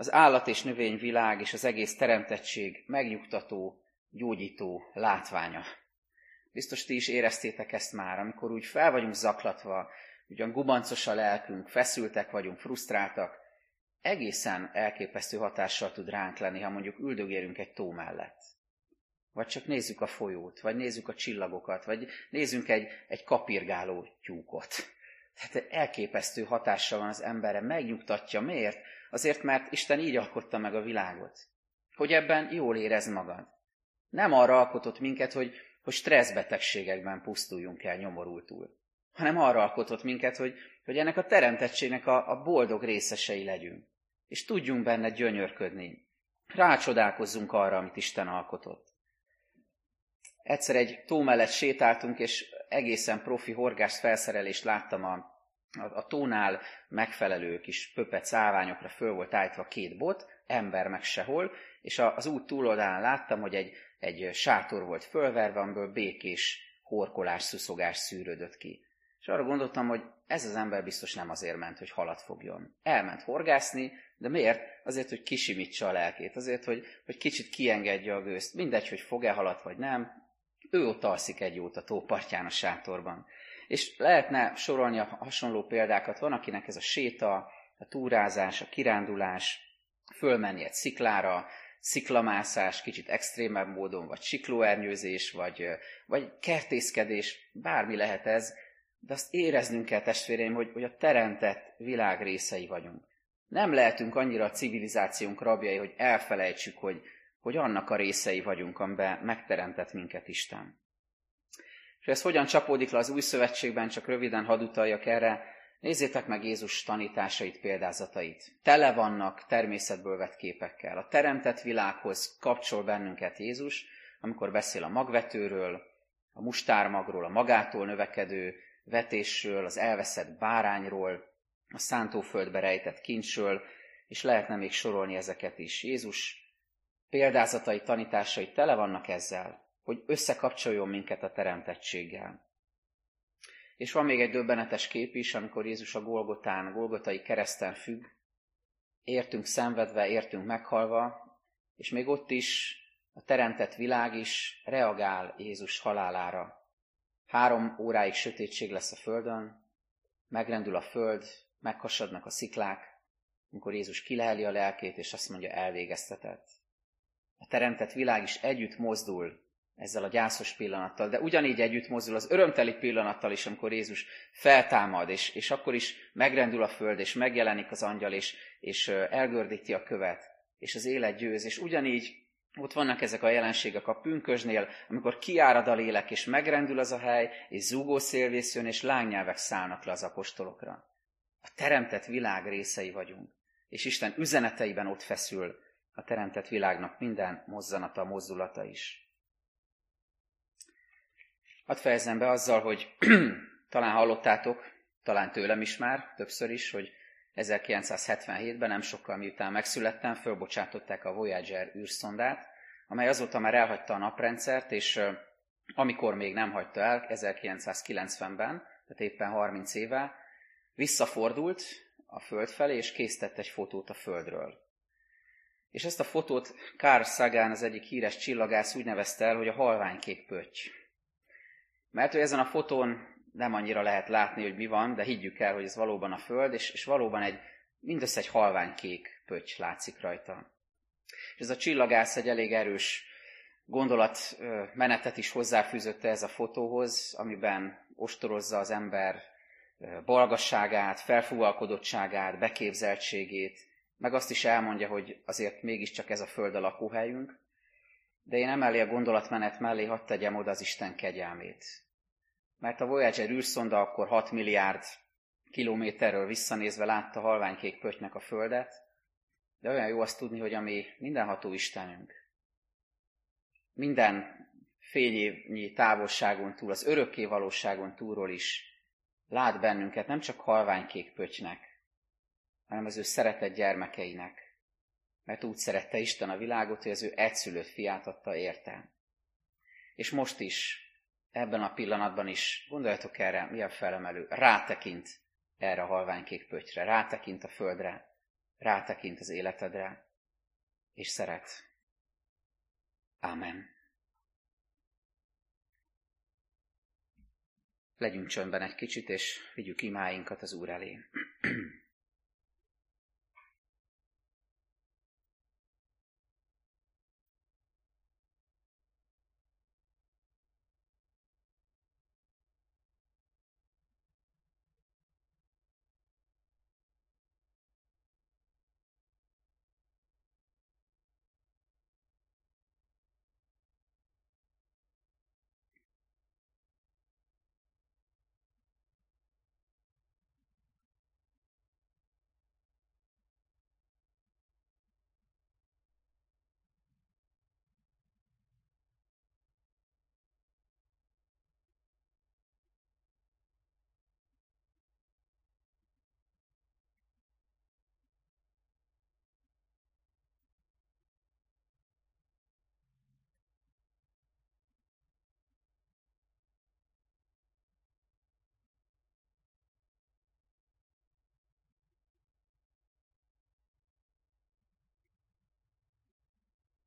az állat és növényvilág és az egész teremtettség megnyugtató, gyógyító látványa. Biztos ti is éreztétek ezt már, amikor úgy fel vagyunk zaklatva, ugyan gubancos a lelkünk, feszültek vagyunk, frusztráltak, egészen elképesztő hatással tud ránk lenni, ha mondjuk üldögérünk egy tó mellett. Vagy csak nézzük a folyót, vagy nézzük a csillagokat, vagy nézzünk egy, egy kapirgáló tyúkot. Tehát elképesztő hatással van az emberre, megnyugtatja. Miért? Azért, mert Isten így alkotta meg a világot. Hogy ebben jól érez magad. Nem arra alkotott minket, hogy, hogy stresszbetegségekben pusztuljunk el nyomorultul hanem arra alkotott minket, hogy, hogy ennek a teremtettségnek a, a boldog részesei legyünk. És tudjunk benne gyönyörködni. Rácsodálkozzunk arra, amit Isten alkotott. Egyszer egy tó mellett sétáltunk, és egészen profi horgász felszerelést láttam a, a, a tónál megfelelő kis pöpet száványokra föl volt állítva két bot, ember meg sehol, és a, az út túloldalán láttam, hogy egy, egy sátor volt fölverve, amiből békés horkolás, szuszogás szűrődött ki. És arra gondoltam, hogy ez az ember biztos nem azért ment, hogy halat fogjon. Elment horgászni, de miért? Azért, hogy kisimítsa a lelkét, azért, hogy, hogy kicsit kiengedje a gőzt. Mindegy, hogy fog-e halat vagy nem, ő ott alszik egy jót a tópartján a sátorban. És lehetne sorolni a hasonló példákat. Van, akinek ez a séta, a túrázás, a kirándulás, fölmenni egy sziklára, sziklamászás, kicsit extrémebb módon, vagy siklóernyőzés, vagy, vagy kertészkedés, bármi lehet ez, de azt éreznünk kell, testvéreim, hogy, hogy a teremtett világ részei vagyunk. Nem lehetünk annyira a civilizációnk rabjai, hogy elfelejtsük, hogy, hogy annak a részei vagyunk, amiben megteremtett minket Isten. És ez hogyan csapódik le az új szövetségben, csak röviden hadd utaljak erre. Nézzétek meg Jézus tanításait, példázatait. Tele vannak természetből vett képekkel. A teremtett világhoz kapcsol bennünket Jézus, amikor beszél a magvetőről, a mustármagról, a magától növekedő vetésről, az elveszett bárányról, a szántóföldbe rejtett kincsről, és lehetne még sorolni ezeket is. Jézus példázatai, tanításai tele vannak ezzel, hogy összekapcsoljon minket a teremtettséggel. És van még egy döbbenetes kép is, amikor Jézus a Golgotán, Golgotai kereszten függ, értünk szenvedve, értünk meghalva, és még ott is a teremtett világ is reagál Jézus halálára. Három óráig sötétség lesz a földön, megrendül a föld, meghasadnak a sziklák, amikor Jézus kileheli a lelkét, és azt mondja, elvégeztetett. A teremtett világ is együtt mozdul ezzel a gyászos pillanattal, de ugyanígy együtt mozdul az örömteli pillanattal is, amikor Jézus feltámad, és, és akkor is megrendül a föld, és megjelenik az angyal, és, és elgördíti a követ, és az élet győz, és ugyanígy ott vannak ezek a jelenségek a pünkösnél, amikor kiárad a lélek, és megrendül az a hely, és zúgó szélvész jön, és lángnyelvek szállnak le az apostolokra. A teremtett világ részei vagyunk, és Isten üzeneteiben ott feszül a teremtett világnak minden mozzanata, mozdulata is. Hadd fejezem be azzal, hogy talán hallottátok, talán tőlem is már, többször is, hogy 1977-ben, nem sokkal miután megszülettem, fölbocsátották a Voyager űrszondát, amely azóta már elhagyta a naprendszert, és amikor még nem hagyta el, 1990-ben, tehát éppen 30 éve, visszafordult a Föld felé, és készített egy fotót a Földről. És ezt a fotót Carl Sagan, az egyik híres csillagász úgy nevezte el, hogy a halványkék pötty. Mert hogy ezen a fotón nem annyira lehet látni, hogy mi van, de higgyük el, hogy ez valóban a Föld, és, és valóban egy, mindössze egy halványkék pötty látszik rajta. És ez a csillagász egy elég erős gondolatmenetet is hozzáfűzötte ez a fotóhoz, amiben ostorozza az ember balgasságát, felfúvalkodottságát, beképzeltségét, meg azt is elmondja, hogy azért mégiscsak ez a föld a lakóhelyünk, de én emellé a gondolatmenet mellé hadd tegyem oda az Isten kegyelmét. Mert a Voyager űrszonda akkor 6 milliárd kilométerről visszanézve látta halványkék pöttynek a Földet, de olyan jó azt tudni, hogy ami mindenható Istenünk, minden fényévnyi távolságon túl, az örökké valóságon túlról is lát bennünket nem csak halványkék pöttynek, hanem az ő szeretett gyermekeinek. Mert úgy szerette Isten a világot, hogy az ő egyszülött fiát adta érte. És most is, ebben a pillanatban is, gondoljatok erre, mi a felemelő, rátekint erre a halványkék pöttyre, rátekint a földre, rátekint az életedre, és szeret. Amen. Legyünk csöndben egy kicsit, és vigyük imáinkat az Úr elé.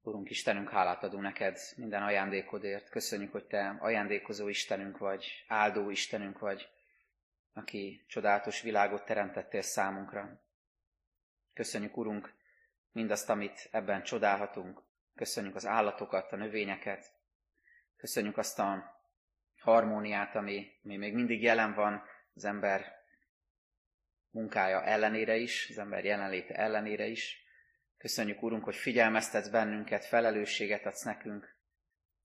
Urunk Istenünk, hálát adunk neked minden ajándékodért. Köszönjük, hogy te ajándékozó Istenünk vagy, áldó Istenünk vagy, aki csodálatos világot teremtettél számunkra. Köszönjük, Urunk, mindazt, amit ebben csodálhatunk. Köszönjük az állatokat, a növényeket. Köszönjük azt a harmóniát, ami, ami még mindig jelen van az ember munkája ellenére is, az ember jelenléte ellenére is. Köszönjük, Úrunk, hogy figyelmeztetsz bennünket, felelősséget adsz nekünk,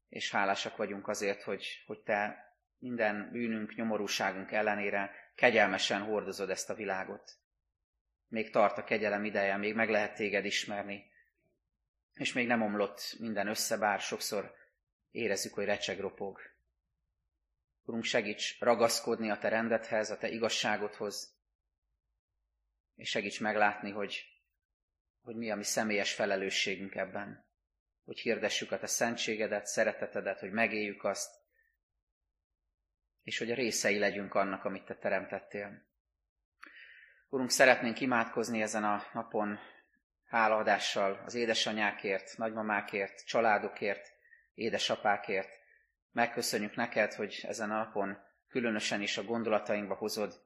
és hálásak vagyunk azért, hogy, hogy Te minden bűnünk, nyomorúságunk ellenére kegyelmesen hordozod ezt a világot. Még tart a kegyelem ideje, még meg lehet téged ismerni, és még nem omlott minden össze, bár sokszor érezzük, hogy recseg ropog. Urunk, segíts ragaszkodni a te rendethez, a te igazságodhoz, és segíts meglátni, hogy, hogy mi a mi személyes felelősségünk ebben. Hogy hirdessük a te szentségedet, szeretetedet, hogy megéljük azt, és hogy a részei legyünk annak, amit te teremtettél. Urunk, szeretnénk imádkozni ezen a napon hálaadással az édesanyákért, nagymamákért, családokért, édesapákért. Megköszönjük neked, hogy ezen a napon különösen is a gondolatainkba hozod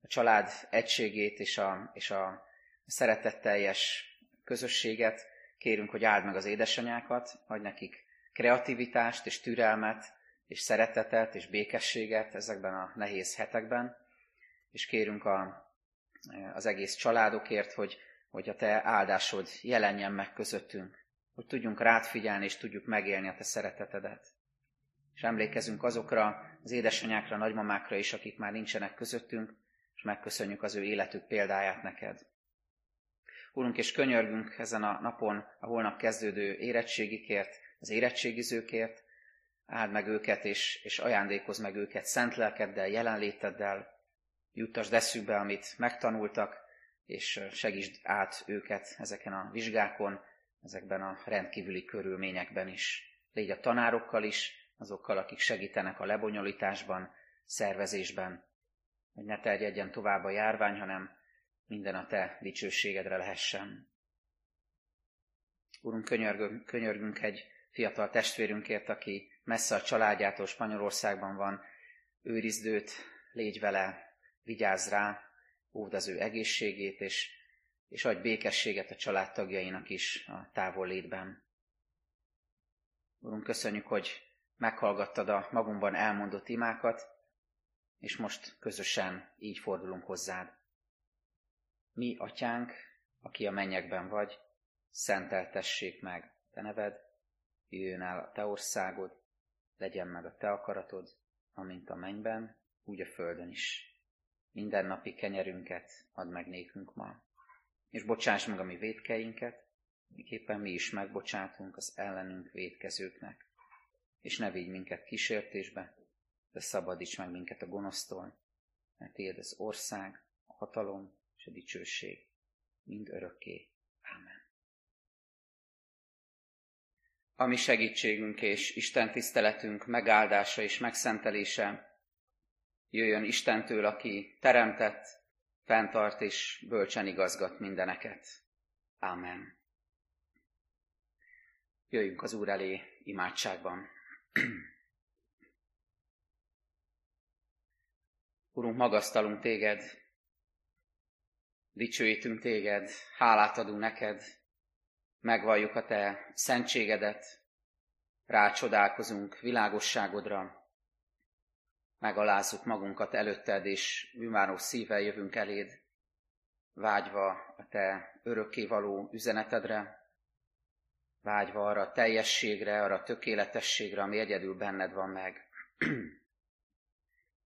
a család egységét és a, és a szeretetteljes közösséget. Kérünk, hogy áld meg az édesanyákat, adj nekik kreativitást és türelmet, és szeretetet és békességet ezekben a nehéz hetekben, és kérünk a, az egész családokért, hogy, hogy a te áldásod jelenjen meg közöttünk, hogy tudjunk rád figyelni, és tudjuk megélni a te szeretetedet. És emlékezünk azokra az édesanyákra, nagymamákra is, akik már nincsenek közöttünk, és megköszönjük az ő életük példáját neked. Úrunk, és könyörgünk ezen a napon a holnap kezdődő érettségikért, az érettségizőkért, áld meg őket, és, és ajándékozz meg őket szent lelkeddel, jelenléteddel, juttasd eszükbe, amit megtanultak, és segítsd át őket ezeken a vizsgákon, ezekben a rendkívüli körülményekben is. Légy a tanárokkal is, azokkal, akik segítenek a lebonyolításban, szervezésben, hogy ne terjedjen tovább a járvány, hanem minden a te dicsőségedre lehessen. Úrunk, könyörgünk, könyörgünk egy fiatal testvérünkért, aki messze a családjától Spanyolországban van, őrizd őt, légy vele, vigyázz rá, óvd az ő egészségét, és, és adj békességet a családtagjainak is a távol létben. Urunk, köszönjük, hogy meghallgattad a magunkban elmondott imákat, és most közösen így fordulunk hozzád. Mi, atyánk, aki a mennyekben vagy, szenteltessék meg te neved, jöjjön el a te országod, legyen meg a te akaratod, amint a mennyben, úgy a földön is. Minden napi kenyerünket add meg nékünk ma, és bocsáss meg a mi védkeinket, miképpen mi is megbocsátunk az ellenünk védkezőknek. És ne vigy minket kísértésbe, de szabadíts meg minket a gonosztól, mert tiéd az ország, a hatalom és a dicsőség mind örökké. Amen. A mi segítségünk és Isten tiszteletünk megáldása és megszentelése jöjjön Istentől, aki teremtett, fenntart és bölcsen igazgat mindeneket. Amen. Jöjjünk az Úr elé imádságban. Urunk, magasztalunk téged, dicsőítünk téged, hálát adunk neked, megvalljuk a te szentségedet, rácsodálkozunk világosságodra, megalázzuk magunkat előtted, és bűnváró szívvel jövünk eléd, vágyva a te örökkévaló üzenetedre, vágyva arra a teljességre, arra a tökéletességre, ami egyedül benned van meg.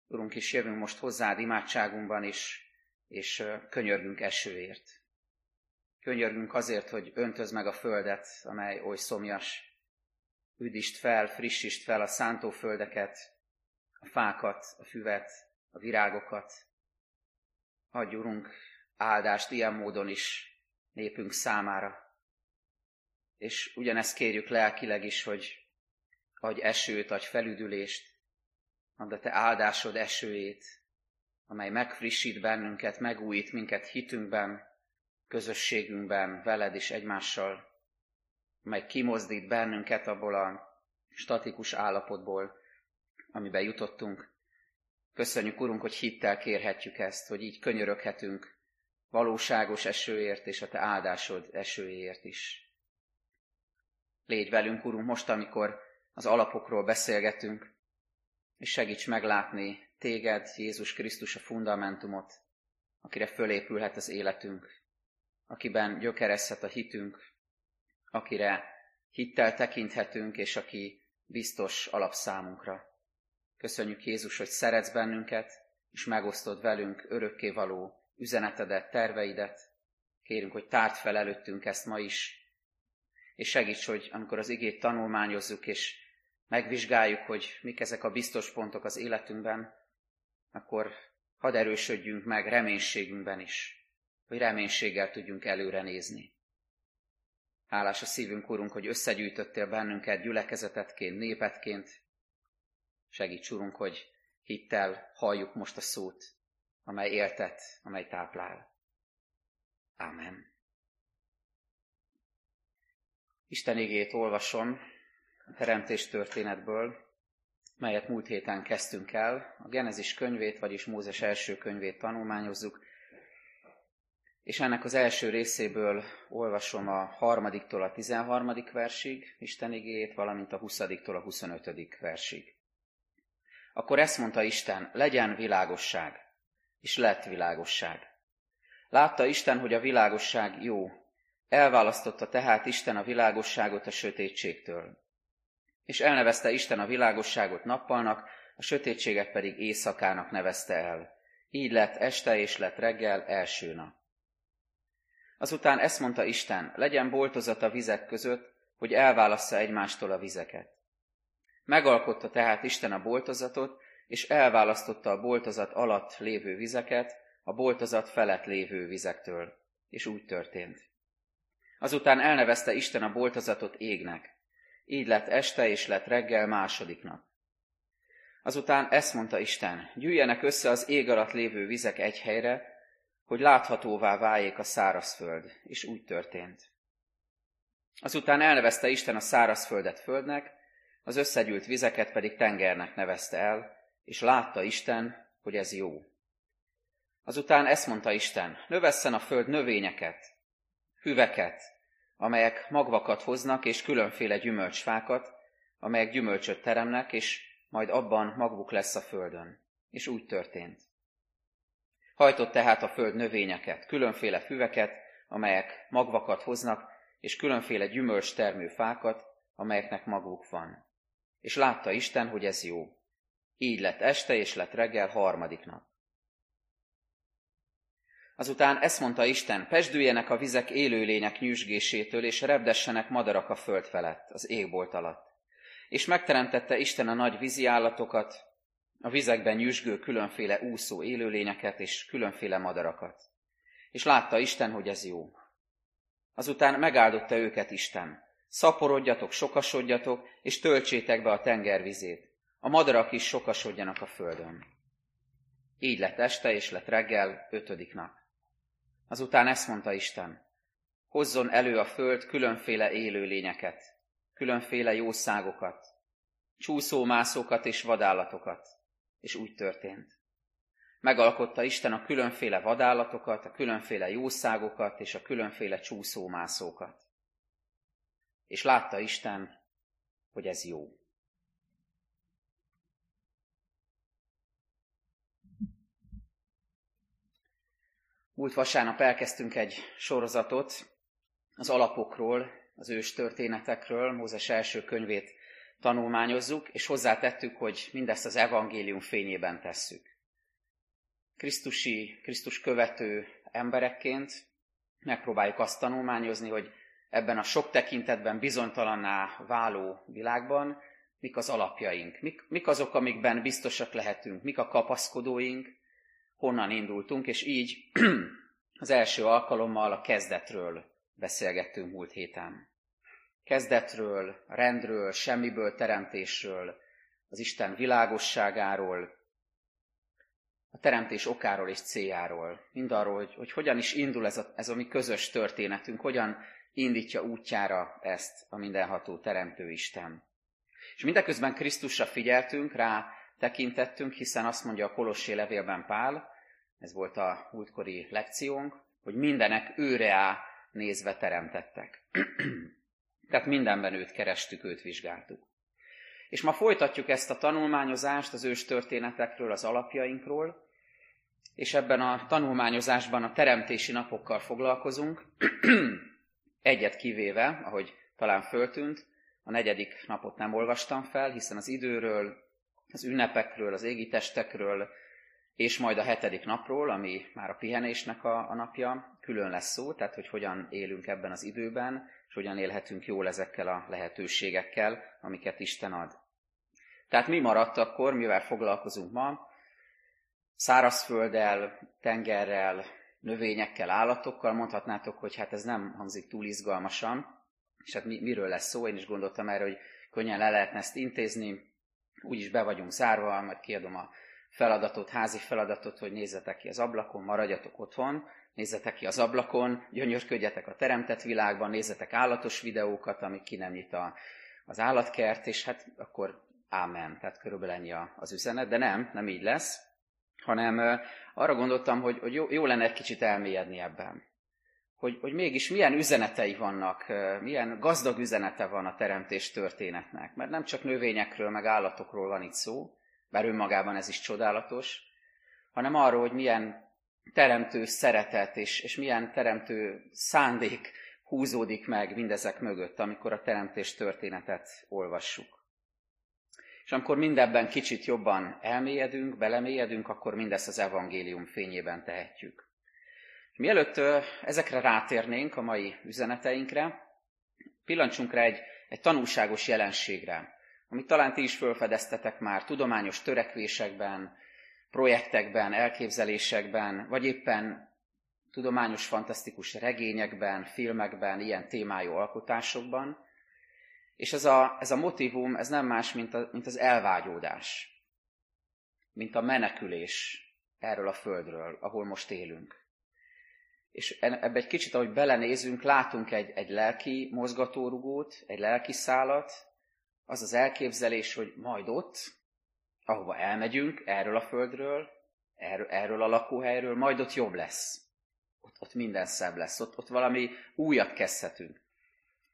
Urunk, is jövünk most hozzád imádságunkban is, és könyörgünk esőért. Könyörgünk azért, hogy öntöz meg a földet, amely oly szomjas. Üdítsd fel, frissítsd fel a szántóföldeket, a fákat, a füvet, a virágokat. Adj, Urunk, áldást ilyen módon is népünk számára. És ugyanezt kérjük lelkileg is, hogy adj esőt, adj felüdülést, add a te áldásod esőjét, amely megfrissít bennünket, megújít minket hitünkben, közösségünkben, veled és egymással, amely kimozdít bennünket abból a statikus állapotból, amiben jutottunk. Köszönjük, Urunk, hogy hittel kérhetjük ezt, hogy így könyöröghetünk valóságos esőért és a Te áldásod esőért is. Légy velünk, Urunk, most, amikor az alapokról beszélgetünk, és segíts meglátni Téged, Jézus Krisztus a fundamentumot, akire fölépülhet az életünk, akiben gyökerezhet a hitünk, akire hittel tekinthetünk, és aki biztos alapszámunkra. Köszönjük Jézus, hogy szeretsz bennünket, és megosztod velünk örökkévaló üzenetedet, terveidet. Kérünk, hogy tárd fel előttünk ezt ma is, és segíts, hogy amikor az igét tanulmányozzuk, és megvizsgáljuk, hogy mik ezek a biztos pontok az életünkben, akkor hadd erősödjünk meg reménységünkben is, hogy reménységgel tudjunk előre nézni. Hálás a szívünk, Urunk, hogy összegyűjtöttél bennünket gyülekezetetként, népetként. Segíts, Urunk, hogy hittel halljuk most a szót, amely éltet, amely táplál. Ámen. Isten igét olvasom a teremtés történetből, melyet múlt héten kezdtünk el. A Genezis könyvét, vagyis Mózes első könyvét tanulmányozzuk, és ennek az első részéből olvasom a harmadiktól a tizenharmadik versig Isten igét, valamint a huszadiktól a huszonötödik versig. Akkor ezt mondta Isten, legyen világosság, és lett világosság. Látta Isten, hogy a világosság jó, elválasztotta tehát Isten a világosságot a sötétségtől. És elnevezte Isten a világosságot nappalnak, a sötétséget pedig éjszakának nevezte el. Így lett este és lett reggel első nap. Azután ezt mondta Isten, legyen boltozat a vizek között, hogy elválassza egymástól a vizeket. Megalkotta tehát Isten a boltozatot, és elválasztotta a boltozat alatt lévő vizeket a boltozat felett lévő vizektől. És úgy történt. Azután elnevezte Isten a boltozatot égnek. Így lett este és lett reggel második nap. Azután ezt mondta Isten, gyűjjenek össze az ég alatt lévő vizek egy helyre, hogy láthatóvá váljék a szárazföld, és úgy történt. Azután elnevezte Isten a szárazföldet földnek, az összegyűlt vizeket pedig tengernek nevezte el, és látta Isten, hogy ez jó. Azután ezt mondta Isten, növesszen a föld növényeket, hüveket, amelyek magvakat hoznak, és különféle gyümölcsfákat, amelyek gyümölcsöt teremnek, és majd abban magvuk lesz a földön. És úgy történt. Hajtott tehát a föld növényeket, különféle füveket, amelyek magvakat hoznak, és különféle gyümölcs termő fákat, amelyeknek maguk van. És látta Isten, hogy ez jó. Így lett este, és lett reggel harmadik nap. Azután ezt mondta Isten, pesdüljenek a vizek élőlények nyüzsgésétől, és repdessenek madarak a föld felett, az égbolt alatt. És megteremtette Isten a nagy vízi állatokat, a vizekben nyüzsgő különféle úszó élőlényeket és különféle madarakat. És látta Isten, hogy ez jó. Azután megáldotta őket Isten. Szaporodjatok, sokasodjatok, és töltsétek be a tenger vizét. A madarak is sokasodjanak a földön. Így lett este, és lett reggel, ötödik nap. Azután ezt mondta Isten, hozzon elő a föld különféle élőlényeket, különféle jószágokat, csúszómászókat és vadállatokat, és úgy történt. Megalkotta Isten a különféle vadállatokat, a különféle jószágokat és a különféle csúszómászókat. És látta Isten, hogy ez jó. Múlt vasárnap elkezdtünk egy sorozatot az alapokról, az ős történetekről, Mózes első könyvét tanulmányozzuk, és hozzátettük, hogy mindezt az evangélium fényében tesszük. Krisztusi, Krisztus követő emberekként megpróbáljuk azt tanulmányozni, hogy ebben a sok tekintetben bizonytalanná váló világban mik az alapjaink, mik, mik azok, amikben biztosak lehetünk, mik a kapaszkodóink, honnan indultunk, és így az első alkalommal a kezdetről beszélgettünk múlt héten kezdetről, rendről, semmiből teremtésről, az Isten világosságáról, a teremtés okáról és céljáról, mindarról, hogy, hogy hogyan is indul ez a, ez a mi közös történetünk, hogyan indítja útjára ezt a mindenható teremtő Isten. És mindeközben Krisztusra figyeltünk, rá tekintettünk, hiszen azt mondja a Kolossé levélben Pál, ez volt a múltkori lekciónk, hogy mindenek őre á nézve teremtettek. Tehát mindenben őt kerestük, őt vizsgáltuk. És ma folytatjuk ezt a tanulmányozást az ős történetekről, az alapjainkról, és ebben a tanulmányozásban a teremtési napokkal foglalkozunk, egyet kivéve, ahogy talán föltűnt, a negyedik napot nem olvastam fel, hiszen az időről az ünnepekről, az égitestekről, és majd a hetedik napról, ami már a pihenésnek a, a napja, külön lesz szó, tehát hogy hogyan élünk ebben az időben, és hogyan élhetünk jól ezekkel a lehetőségekkel, amiket Isten ad. Tehát mi maradt akkor, mivel foglalkozunk ma? Szárazfölddel, tengerrel, növényekkel, állatokkal, mondhatnátok, hogy hát ez nem hangzik túl izgalmasan, és hát mi, miről lesz szó, én is gondoltam erre, hogy könnyen le lehetne ezt intézni, úgyis be vagyunk zárva, majd kiadom a feladatot, házi feladatot, hogy nézzetek ki az ablakon, maradjatok otthon, nézzetek ki az ablakon, gyönyörködjetek a teremtett világban, nézzetek állatos videókat, amik ki nem nyit a, az állatkert, és hát akkor ámen, tehát körülbelül ennyi az üzenet, de nem, nem így lesz, hanem arra gondoltam, hogy, hogy jó, jó lenne egy kicsit elmélyedni ebben. Hogy, hogy mégis milyen üzenetei vannak, milyen gazdag üzenete van a teremtés történetnek. Mert nem csak növényekről, meg állatokról van itt szó, bár önmagában ez is csodálatos, hanem arról, hogy milyen teremtő szeretet és, és milyen teremtő szándék húzódik meg mindezek mögött, amikor a teremtés történetet olvassuk. És amikor mindebben kicsit jobban elmélyedünk, belemélyedünk, akkor mindezt az evangélium fényében tehetjük. Mielőtt ezekre rátérnénk a mai üzeneteinkre, pillancsunk rá egy, egy tanulságos jelenségre, amit talán ti is felfedeztetek már tudományos törekvésekben, projektekben, elképzelésekben, vagy éppen tudományos, fantasztikus regényekben, filmekben, ilyen témájú alkotásokban. És ez a, ez a motivum, ez nem más, mint, a, mint az elvágyódás, mint a menekülés erről a földről, ahol most élünk. És ebbe egy kicsit, ahogy belenézünk, látunk egy, egy lelki mozgatórugót, egy lelki szálat, az az elképzelés, hogy majd ott, ahova elmegyünk, erről a földről, erről, erről a lakóhelyről, majd ott jobb lesz. Ott, ott minden szebb lesz, ott, ott valami újat kezdhetünk.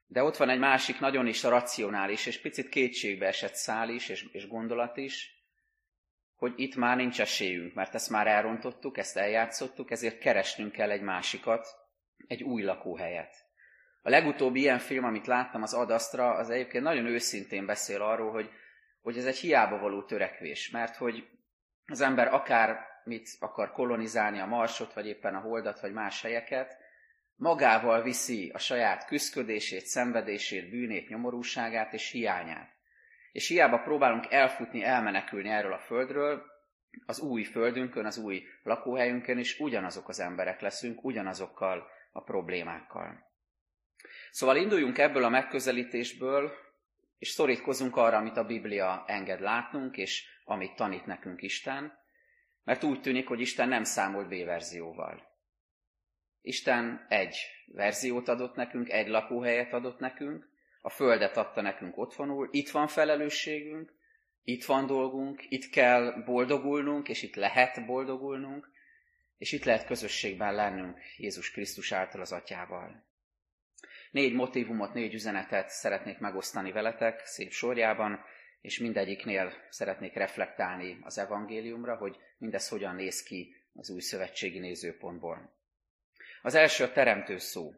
De ott van egy másik nagyon is racionális, és picit kétségbe esett szál is, és, és gondolat is, hogy itt már nincs esélyünk, mert ezt már elrontottuk, ezt eljátszottuk, ezért keresnünk kell egy másikat, egy új lakóhelyet. A legutóbbi ilyen film, amit láttam, az Adasztra, az egyébként nagyon őszintén beszél arról, hogy, hogy ez egy hiába való törekvés, mert hogy az ember akár mit akar kolonizálni a Marsot, vagy éppen a Holdat, vagy más helyeket, magával viszi a saját küszködését, szenvedését, bűnét, nyomorúságát és hiányát. És hiába próbálunk elfutni, elmenekülni erről a földről, az új földünkön, az új lakóhelyünkön is ugyanazok az emberek leszünk, ugyanazokkal a problémákkal. Szóval induljunk ebből a megközelítésből, és szorítkozunk arra, amit a Biblia enged látnunk, és amit tanít nekünk Isten, mert úgy tűnik, hogy Isten nem számolt B-verzióval. Isten egy verziót adott nekünk, egy lakóhelyet adott nekünk, a földet adta nekünk otthonul, itt van felelősségünk, itt van dolgunk, itt kell boldogulnunk, és itt lehet boldogulnunk, és itt lehet közösségben lennünk Jézus Krisztus által az Atyával. Négy motivumot, négy üzenetet szeretnék megosztani veletek szép sorjában, és mindegyiknél szeretnék reflektálni az evangéliumra, hogy mindez hogyan néz ki az új szövetségi nézőpontból. Az első a teremtő szó.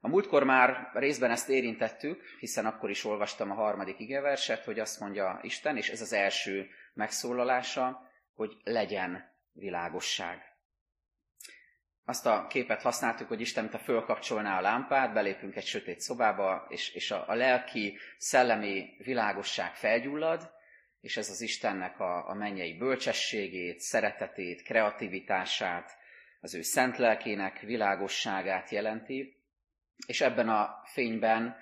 A múltkor már részben ezt érintettük, hiszen akkor is olvastam a harmadik igeverset, hogy azt mondja Isten, és ez az első megszólalása, hogy legyen világosság. Azt a képet használtuk, hogy Isten, mint a fölkapcsolná a lámpát, belépünk egy sötét szobába, és, és a, a lelki, szellemi világosság felgyullad, és ez az Istennek a, a mennyei bölcsességét, szeretetét, kreativitását, az ő szent lelkének világosságát jelenti, és ebben a fényben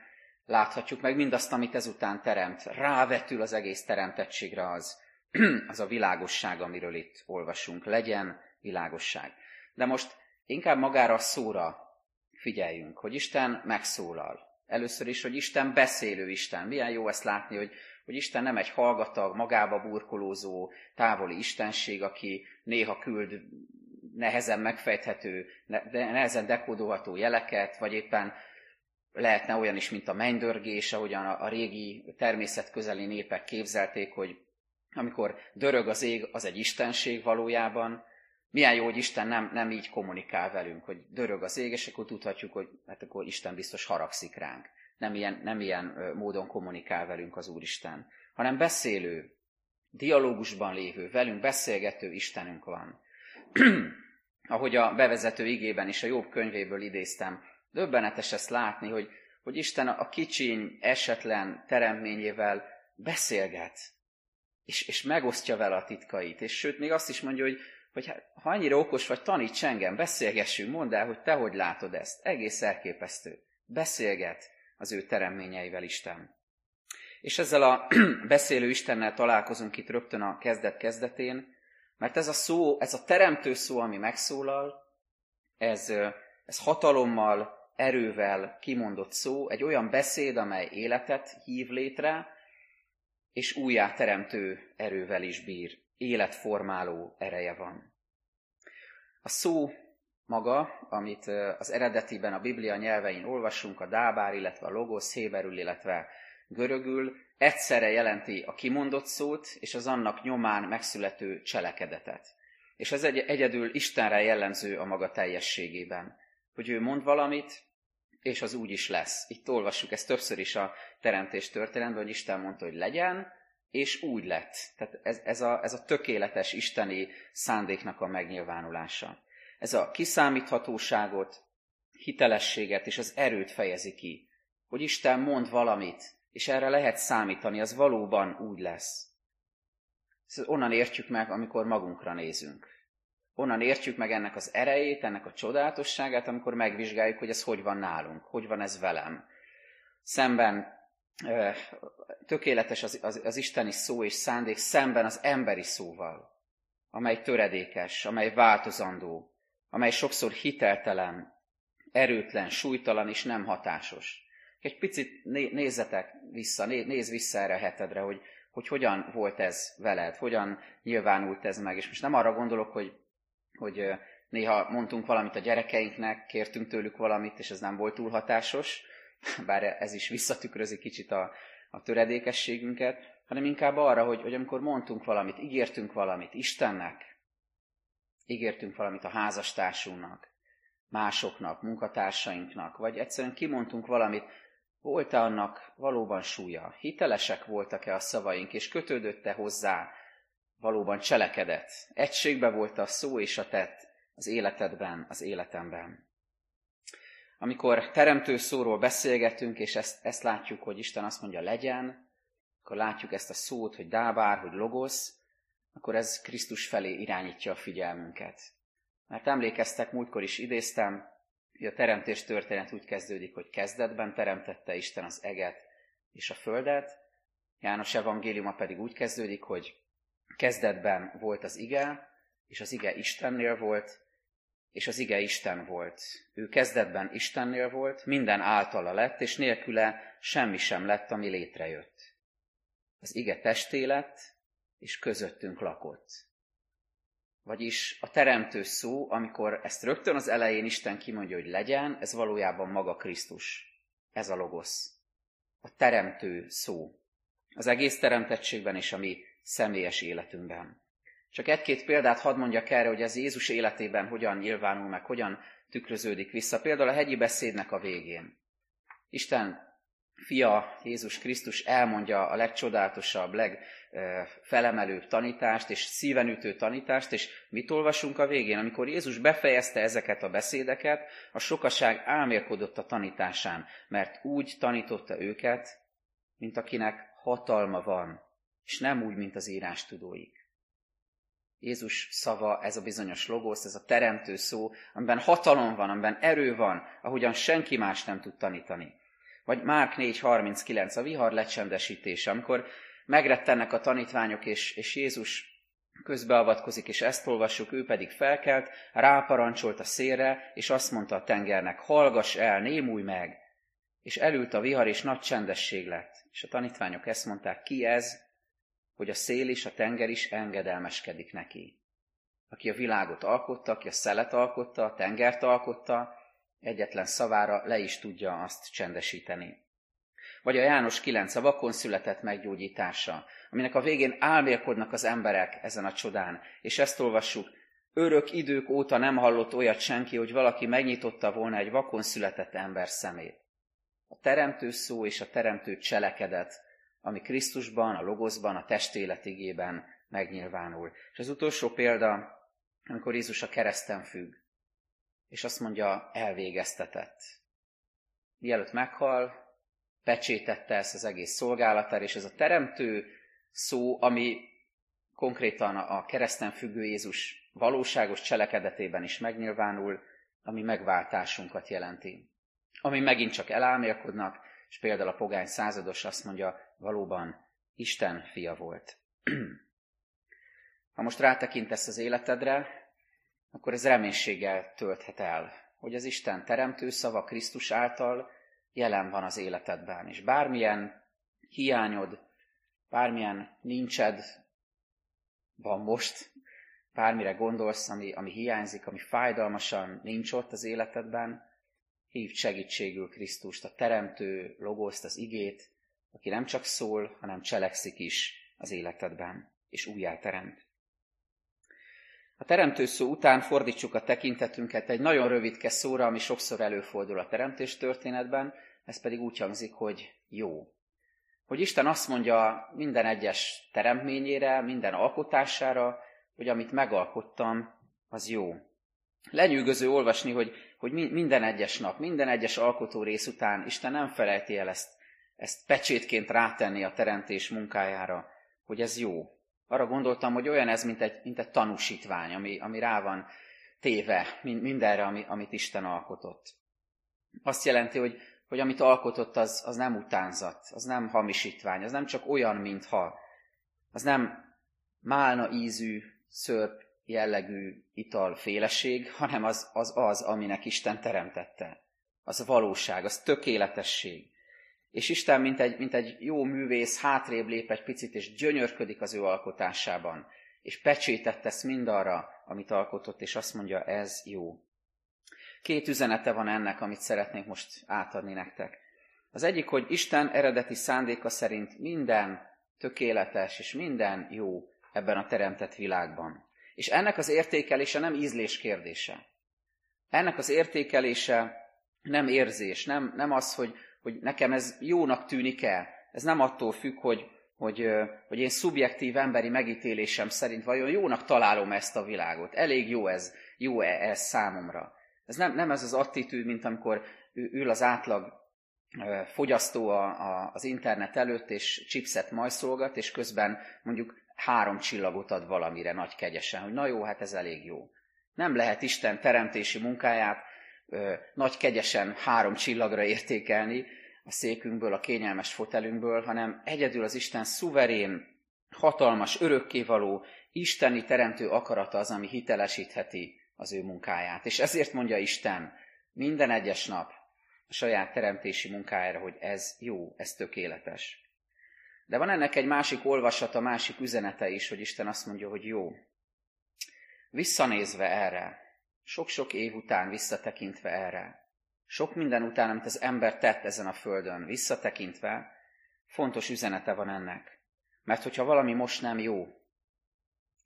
láthatjuk meg mindazt, amit ezután teremt. Rávetül az egész teremtettségre az, az a világosság, amiről itt olvasunk. Legyen világosság. De most Inkább magára a szóra figyeljünk, hogy Isten megszólal. Először is, hogy Isten beszélő Isten. Milyen jó ezt látni, hogy, hogy Isten nem egy hallgatag, magába burkolózó, távoli istenség, aki néha küld nehezen megfejthető, nehezen dekódolható jeleket, vagy éppen lehetne olyan is, mint a mennydörgés, ahogyan a régi természetközeli népek képzelték, hogy amikor dörög az ég, az egy istenség valójában, milyen jó, hogy Isten nem, nem így kommunikál velünk, hogy dörög az ég, és akkor tudhatjuk, hogy hát akkor Isten biztos haragszik ránk. Nem ilyen, nem ilyen módon kommunikál velünk az Úristen, hanem beszélő, dialógusban lévő, velünk beszélgető Istenünk van. Ahogy a bevezető igében is a jobb könyvéből idéztem, döbbenetes ezt látni, hogy, hogy Isten a kicsiny, esetlen teremtményével beszélget, és, és megosztja vele a titkait. És sőt, még azt is mondja, hogy, hogy hát, ha annyira okos vagy, taníts engem, beszélgessünk, mondd el, hogy te hogy látod ezt. Egész elképesztő. Beszélget az ő teremményeivel Isten. És ezzel a beszélő Istennel találkozunk itt rögtön a kezdet kezdetén, mert ez a szó, ez a teremtő szó, ami megszólal, ez, ez hatalommal, erővel kimondott szó, egy olyan beszéd, amely életet hív létre, és újjáteremtő erővel is bír, életformáló ereje van. A szó maga, amit az eredetiben a Biblia nyelvein olvasunk, a dábár, illetve a logosz, héberül, illetve görögül, egyszerre jelenti a kimondott szót, és az annak nyomán megszülető cselekedetet. És ez egy, egyedül Istenre jellemző a maga teljességében, hogy ő mond valamit, és az úgy is lesz. Itt olvassuk ezt többször is a teremtés történetben, hogy Isten mondta, hogy legyen, és úgy lett. Tehát ez, ez, a, ez a tökéletes isteni szándéknak a megnyilvánulása. Ez a kiszámíthatóságot, hitelességet és az erőt fejezi ki. Hogy Isten mond valamit, és erre lehet számítani, az valóban úgy lesz. Ezt onnan értjük meg, amikor magunkra nézünk. Onnan értjük meg ennek az erejét, ennek a csodálatosságát, amikor megvizsgáljuk, hogy ez hogy van nálunk, hogy van ez velem. Szemben tökéletes az, az, az isteni szó és szándék szemben az emberi szóval, amely töredékes, amely változandó, amely sokszor hiteltelen, erőtlen, súlytalan és nem hatásos. Egy picit nézzetek vissza, nézz vissza erre a hetedre, hogy, hogy hogyan volt ez veled, hogyan nyilvánult ez meg. És most nem arra gondolok, hogy, hogy néha mondtunk valamit a gyerekeinknek, kértünk tőlük valamit, és ez nem volt túl hatásos, bár ez is visszatükrözi kicsit a, a töredékességünket, hanem inkább arra, hogy, hogy amikor mondtunk valamit, ígértünk valamit Istennek, ígértünk valamit a házastársunknak, másoknak, munkatársainknak, vagy egyszerűen kimondtunk valamit, volt-e annak valóban súlya? Hitelesek voltak-e a szavaink, és kötődötte hozzá valóban cselekedett? Egységbe volt a szó és a tett az életedben, az életemben. Amikor teremtő szóról beszélgetünk, és ezt, ezt látjuk, hogy Isten azt mondja legyen, akkor látjuk ezt a szót, hogy dábár, hogy logosz, akkor ez Krisztus felé irányítja a figyelmünket. Mert emlékeztek, múltkor is idéztem, a teremtés történet úgy kezdődik, hogy kezdetben teremtette Isten az eget és a földet, János evangéliuma pedig úgy kezdődik, hogy kezdetben volt az ige, és az ige Istennél volt, és az ige Isten volt. Ő kezdetben Istennél volt, minden általa lett, és nélküle semmi sem lett, ami létrejött. Az ige testé lett, és közöttünk lakott. Vagyis a teremtő szó, amikor ezt rögtön az elején Isten kimondja, hogy legyen, ez valójában maga Krisztus. Ez a logosz. A teremtő szó. Az egész teremtettségben és a mi személyes életünkben. Csak egy-két példát hadd mondjak erre, hogy ez Jézus életében hogyan nyilvánul meg, hogyan tükröződik vissza. Például a hegyi beszédnek a végén. Isten fia Jézus Krisztus elmondja a legcsodálatosabb, legfelemelőbb tanítást, és szívenütő tanítást, és mit olvasunk a végén? Amikor Jézus befejezte ezeket a beszédeket, a sokaság álmélkodott a tanításán, mert úgy tanította őket, mint akinek hatalma van, és nem úgy, mint az írás tudóik. Jézus szava, ez a bizonyos logosz, ez a teremtő szó, amiben hatalom van, amiben erő van, ahogyan senki más nem tud tanítani. Vagy Márk 4.39, a vihar lecsendesítése, amikor megrettennek a tanítványok, és, és Jézus közbeavatkozik, és ezt olvassuk, ő pedig felkelt, ráparancsolt a szélre, és azt mondta a tengernek, hallgass el, némulj meg! És elült a vihar, és nagy csendesség lett. És a tanítványok ezt mondták, ki ez, hogy a szél és a tenger is engedelmeskedik neki. Aki a világot alkotta, aki a szelet alkotta, a tengert alkotta, egyetlen szavára le is tudja azt csendesíteni. Vagy a János 9, a vakon született meggyógyítása, aminek a végén álmélkodnak az emberek ezen a csodán, és ezt olvassuk, örök idők óta nem hallott olyat senki, hogy valaki megnyitotta volna egy vakon született ember szemét. A teremtő szó és a teremtő cselekedet ami Krisztusban, a Logoszban, a testéletigében megnyilvánul. És az utolsó példa, amikor Jézus a kereszten függ, és azt mondja, elvégeztetett. Mielőtt meghal, pecsétette ezt az egész szolgálatára, és ez a teremtő szó, ami konkrétan a kereszten függő Jézus valóságos cselekedetében is megnyilvánul, ami megváltásunkat jelenti. Ami megint csak elálmélkodnak, és például a pogány százados azt mondja, valóban Isten fia volt. Ha most rátekintesz az életedre, akkor ez reménységgel tölthet el, hogy az Isten teremtő szava Krisztus által jelen van az életedben, és bármilyen hiányod, bármilyen nincsed van most, bármire gondolsz, ami, ami hiányzik, ami fájdalmasan nincs ott az életedben, hívd segítségül Krisztust, a teremtő logoszt, az igét, aki nem csak szól, hanem cselekszik is az életedben, és újjáteremt. A teremtő szó után fordítsuk a tekintetünket egy nagyon rövidke szóra, ami sokszor előfordul a teremtés történetben, ez pedig úgy hangzik, hogy jó. Hogy Isten azt mondja minden egyes teremtményére, minden alkotására, hogy amit megalkottam, az jó. Lenyűgöző olvasni, hogy, hogy minden egyes nap, minden egyes alkotó rész után Isten nem felejti el ezt, ezt pecsétként rátenni a teremtés munkájára, hogy ez jó. Arra gondoltam, hogy olyan ez, mint egy, mint egy tanúsítvány, ami, ami rá van téve mindenre, ami, amit Isten alkotott. Azt jelenti, hogy, hogy amit alkotott, az, az nem utánzat, az nem hamisítvány, az nem csak olyan, mintha, az nem málna ízű, szörp jellegű italféleség, hanem az, az az, aminek Isten teremtette. Az a valóság, az tökéletesség. És Isten, mint egy, mint egy jó művész, hátrébb lép egy picit, és gyönyörködik az ő alkotásában, és pecsétet tesz mindarra, amit alkotott, és azt mondja, ez jó. Két üzenete van ennek, amit szeretnék most átadni nektek. Az egyik, hogy Isten eredeti szándéka szerint minden tökéletes és minden jó ebben a teremtett világban. És ennek az értékelése nem ízlés kérdése. Ennek az értékelése nem érzés, nem, nem az, hogy, hogy nekem ez jónak tűnik-e. Ez nem attól függ, hogy, hogy, hogy én szubjektív emberi megítélésem szerint vajon jónak találom ezt a világot. Elég jó ez, jó -e ez számomra. Ez nem, nem ez az attitűd, mint amikor ül az átlag fogyasztó a, a, az internet előtt, és chipset majszolgat, és közben mondjuk három csillagot ad valamire nagy kegyesen, hogy na jó, hát ez elég jó. Nem lehet Isten teremtési munkáját nagy kegyesen három csillagra értékelni a székünkből, a kényelmes fotelünkből, hanem egyedül az Isten szuverén, hatalmas, örökkévaló, isteni teremtő akarata az, ami hitelesítheti az ő munkáját. És ezért mondja Isten minden egyes nap a saját teremtési munkájára, hogy ez jó, ez tökéletes. De van ennek egy másik olvasata, másik üzenete is, hogy Isten azt mondja, hogy jó. Visszanézve erre, sok-sok év után visszatekintve erre, sok minden után, amit az ember tett ezen a földön, visszatekintve, fontos üzenete van ennek. Mert hogyha valami most nem jó,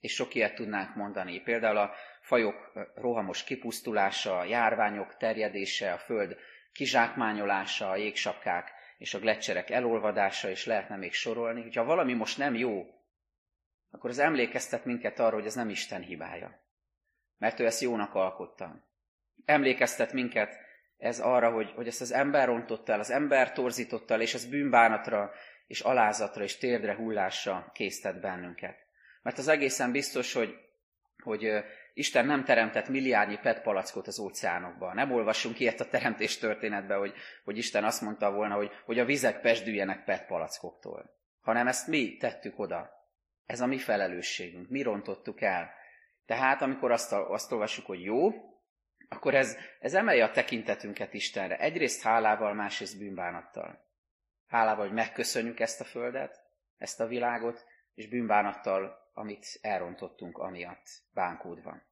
és sok ilyet tudnánk mondani, például a fajok rohamos kipusztulása, a járványok terjedése, a föld kizsákmányolása, a jégsapkák és a gletszerek elolvadása, és lehetne még sorolni. Hogyha valami most nem jó, akkor az emlékeztet minket arra, hogy ez nem Isten hibája. Mert ő ezt jónak alkotta. Emlékeztet minket ez arra, hogy, hogy ezt az ember rontotta el, az ember torzította el, és ez bűnbánatra, és alázatra, és térdre hullásra késztet bennünket. Mert az egészen biztos, hogy, hogy Isten nem teremtett milliárdnyi PET palackot az óceánokba. Nem olvassunk ilyet a teremtés történetben, hogy, hogy Isten azt mondta volna, hogy, hogy a vizek pesdüljenek PET palackoktól. Hanem ezt mi tettük oda. Ez a mi felelősségünk. Mi rontottuk el. Tehát amikor azt, azt olvassuk, hogy jó, akkor ez, ez emelje a tekintetünket Istenre. Egyrészt hálával, másrészt bűnbánattal. Hálával, hogy megköszönjük ezt a földet, ezt a világot, és bűnbánattal, amit elrontottunk amiatt bánkódva.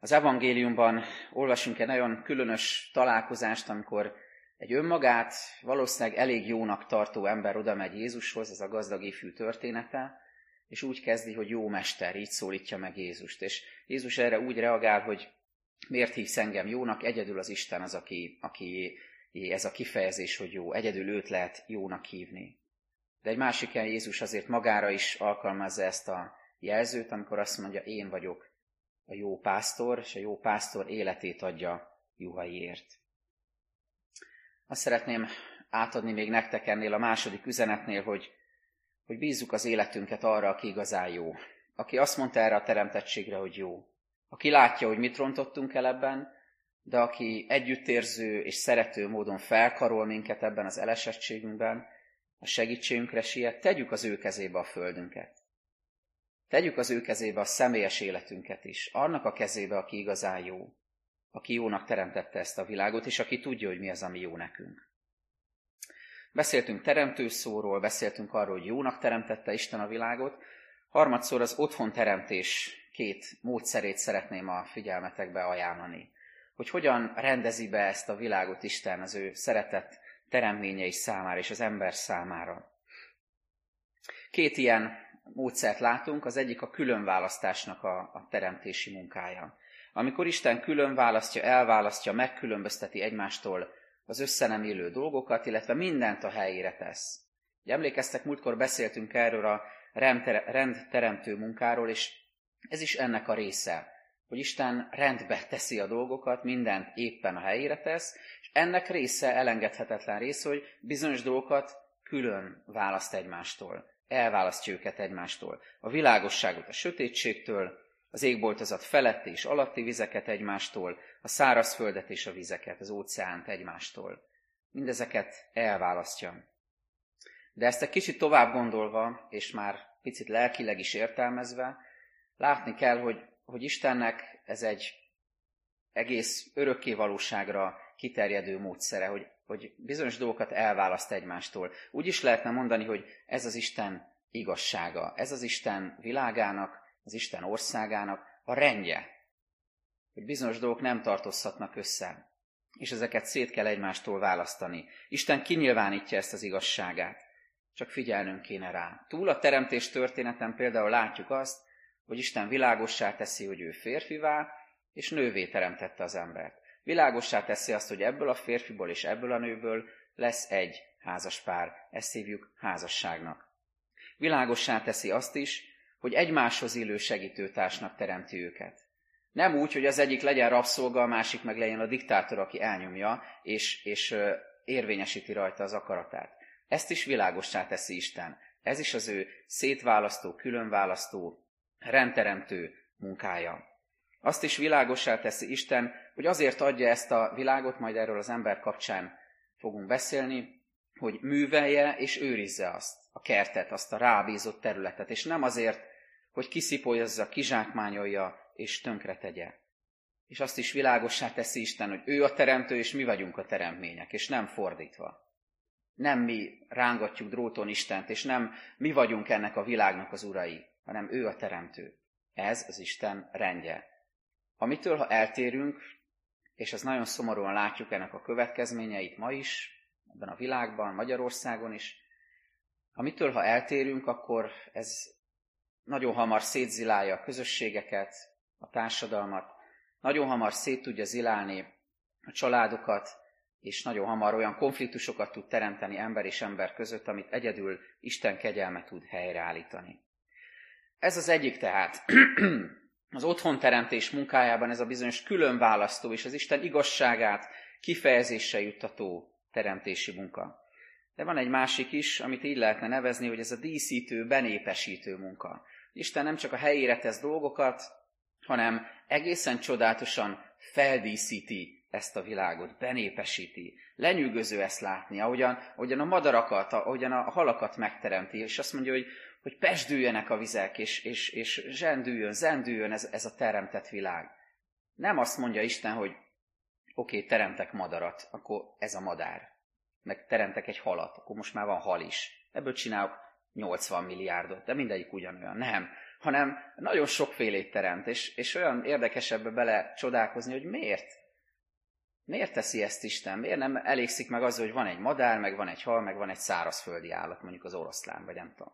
Az evangéliumban olvasunk egy nagyon különös találkozást, amikor egy önmagát valószínűleg elég jónak tartó ember oda megy Jézushoz, ez a gazdag ifjú története, és úgy kezdi, hogy jó mester, így szólítja meg Jézust. És Jézus erre úgy reagál, hogy miért hívsz engem jónak, egyedül az Isten az, aki, aki ez a kifejezés, hogy jó, egyedül őt lehet jónak hívni. De egy másik helyen Jézus azért magára is alkalmazza ezt a jelzőt, amikor azt mondja, én vagyok a jó pásztor, és a jó pásztor életét adja juhaiért. Azt szeretném átadni még nektek ennél a második üzenetnél, hogy, hogy bízzuk az életünket arra, aki igazán jó. Aki azt mondta erre a teremtettségre, hogy jó. Aki látja, hogy mit rontottunk el ebben, de aki együttérző és szerető módon felkarol minket ebben az elesettségünkben, a segítségünkre siet, tegyük az ő kezébe a földünket. Tegyük az ő kezébe a személyes életünket is, annak a kezébe, aki igazán jó, aki jónak teremtette ezt a világot, és aki tudja, hogy mi az, ami jó nekünk. Beszéltünk teremtőszóról, beszéltünk arról, hogy jónak teremtette Isten a világot. Harmadszor az otthon teremtés két módszerét szeretném a figyelmetekbe ajánlani. Hogy hogyan rendezi be ezt a világot Isten az ő szeretett teremményei számára és az ember számára. Két ilyen módszert látunk, az egyik a különválasztásnak a, a teremtési munkája. Amikor Isten külön választja, elválasztja, megkülönbözteti egymástól az összenem élő dolgokat, illetve mindent a helyére tesz. Ugye emlékeztek, múltkor beszéltünk erről a rendteremtő munkáról, és ez is ennek a része, hogy Isten rendbe teszi a dolgokat, mindent éppen a helyére tesz, és ennek része, elengedhetetlen része, hogy bizonyos dolgokat külön választ egymástól, elválasztja őket egymástól. A világosságot a sötétségtől, az égboltozat feletti és alatti vizeket egymástól, a szárazföldet és a vizeket, az óceánt egymástól. Mindezeket elválasztja. De ezt egy kicsit tovább gondolva, és már picit lelkileg is értelmezve, látni kell, hogy, hogy Istennek ez egy egész örökké valóságra kiterjedő módszere, hogy, hogy bizonyos dolgokat elválaszt egymástól. Úgy is lehetne mondani, hogy ez az Isten igazsága, ez az Isten világának, az Isten országának a rendje, hogy bizonyos dolgok nem tartozhatnak össze, és ezeket szét kell egymástól választani. Isten kinyilvánítja ezt az igazságát, csak figyelnünk kéne rá. Túl a teremtés történeten például látjuk azt, hogy Isten világossá teszi, hogy ő férfivá, és nővé teremtette az embert. Világossá teszi azt, hogy ebből a férfiból és ebből a nőből lesz egy házas pár. Ezt hívjuk házasságnak. Világossá teszi azt is, hogy egymáshoz illő segítőtársnak teremti őket. Nem úgy, hogy az egyik legyen rabszolga, a másik meg legyen a diktátor, aki elnyomja, és, és érvényesíti rajta az akaratát. Ezt is világossá teszi Isten. Ez is az ő szétválasztó, különválasztó, rendteremtő munkája. Azt is világossá teszi Isten, hogy azért adja ezt a világot, majd erről az ember kapcsán fogunk beszélni, hogy művelje és őrizze azt, a kertet, azt a rábízott területet, és nem azért, hogy kiszipolyozza, kizsákmányolja és tönkre tegye. És azt is világossá teszi Isten, hogy ő a teremtő, és mi vagyunk a teremtmények, és nem fordítva. Nem mi rángatjuk dróton Istent, és nem mi vagyunk ennek a világnak az urai, hanem ő a teremtő. Ez az Isten rendje. Amitől, ha eltérünk, és ezt nagyon szomorúan látjuk ennek a következményeit ma is, ebben a világban, Magyarországon is, amitől, ha eltérünk, akkor ez nagyon hamar szétzilálja a közösségeket, a társadalmat, nagyon hamar szét tudja zilálni a családokat, és nagyon hamar olyan konfliktusokat tud teremteni ember és ember között, amit egyedül Isten kegyelme tud helyreállítani. Ez az egyik tehát. az otthonteremtés munkájában ez a bizonyos különválasztó és az Isten igazságát kifejezésre juttató teremtési munka. De van egy másik is, amit így lehetne nevezni, hogy ez a díszítő, benépesítő munka. Isten nem csak a helyére tesz dolgokat, hanem egészen csodálatosan feldíszíti ezt a világot, benépesíti. Lenyűgöző ezt látni, ahogyan, ahogyan a madarakat, ahogyan a halakat megteremti, és azt mondja, hogy, hogy pesdüljenek a vizek, és, és, és zsendüljön, zendüljön ez, ez a teremtett világ. Nem azt mondja Isten, hogy oké, okay, teremtek madarat, akkor ez a madár. Meg teremtek egy halat, akkor most már van hal is. Ebből csinálok 80 milliárdot, de mindegyik ugyanolyan. Nem, hanem nagyon sokfélét teremt, és, és olyan érdekes ebbe bele csodálkozni, hogy miért? Miért teszi ezt Isten? Miért nem elégszik meg az, hogy van egy madár, meg van egy hal, meg van egy szárazföldi állat, mondjuk az oroszlán, vagy nem tudom,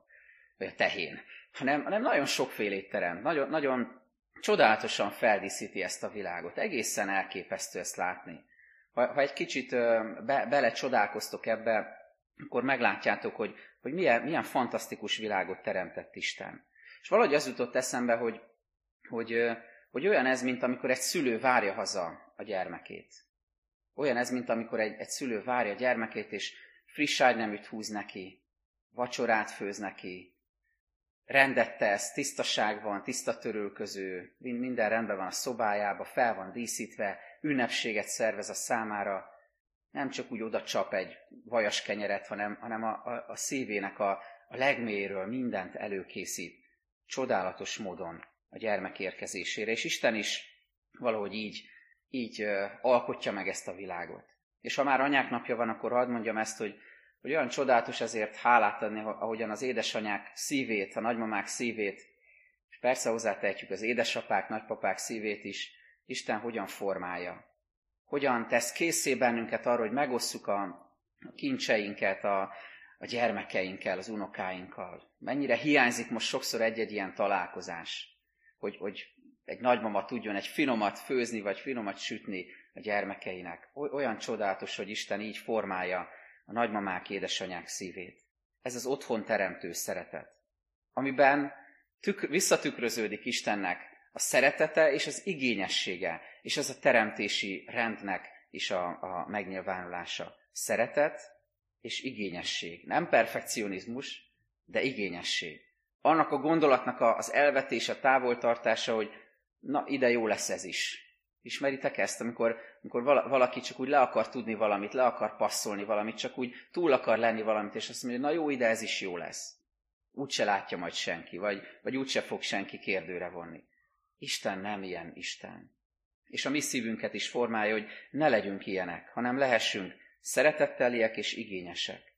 vagy a tehén, hanem, hanem nagyon sokfélét teremt, nagyon, nagyon csodálatosan feldíszíti ezt a világot. Egészen elképesztő ezt látni. Ha, ha egy kicsit be, csodálkoztok ebbe, akkor meglátjátok, hogy hogy milyen, milyen fantasztikus világot teremtett Isten. És valahogy az jutott eszembe, hogy, hogy, hogy olyan ez, mint amikor egy szülő várja haza a gyermekét. Olyan ez, mint amikor egy, egy szülő várja a gyermekét, és friss ágyneműt húz neki, vacsorát főz neki, rendet tesz, tisztaság van, tiszta törülköző, minden rendben van a szobájába, fel van díszítve, ünnepséget szervez a számára, nem csak úgy oda csap egy vajas kenyeret, hanem, hanem a, a, a szívének a, a legmélyéről mindent előkészít, csodálatos módon a gyermek érkezésére, és Isten is valahogy így, így alkotja meg ezt a világot. És ha már anyák napja van, akkor hadd mondjam ezt, hogy hogy olyan csodálatos ezért hálát adni, ahogyan az édesanyák szívét, a nagymamák szívét, és persze hozzátehetjük az édesapák, nagypapák szívét is, Isten hogyan formálja. Hogyan tesz készé bennünket arra, hogy megosszuk a kincseinket a, a gyermekeinkkel, az unokáinkkal. Mennyire hiányzik most sokszor egy-egy ilyen találkozás, hogy, hogy egy nagymama tudjon egy finomat főzni, vagy finomat sütni a gyermekeinek. Olyan csodálatos, hogy Isten így formálja a nagymamák, édesanyák szívét. Ez az otthon teremtő szeretet, amiben tük, visszatükröződik Istennek a szeretete és az igényessége, és az a teremtési rendnek is a, a megnyilvánulása. Szeretet és igényesség. Nem perfekcionizmus, de igényesség. Annak a gondolatnak az elvetése, a távoltartása, hogy na, ide jó lesz ez is. Ismeritek ezt, amikor, amikor valaki csak úgy le akar tudni valamit, le akar passzolni valamit, csak úgy túl akar lenni valamit, és azt mondja, na jó, ide ez is jó lesz. Úgy se látja majd senki, vagy, vagy úgy se fog senki kérdőre vonni. Isten nem ilyen Isten. És a mi szívünket is formálja, hogy ne legyünk ilyenek, hanem lehessünk szeretetteliek és igényesek.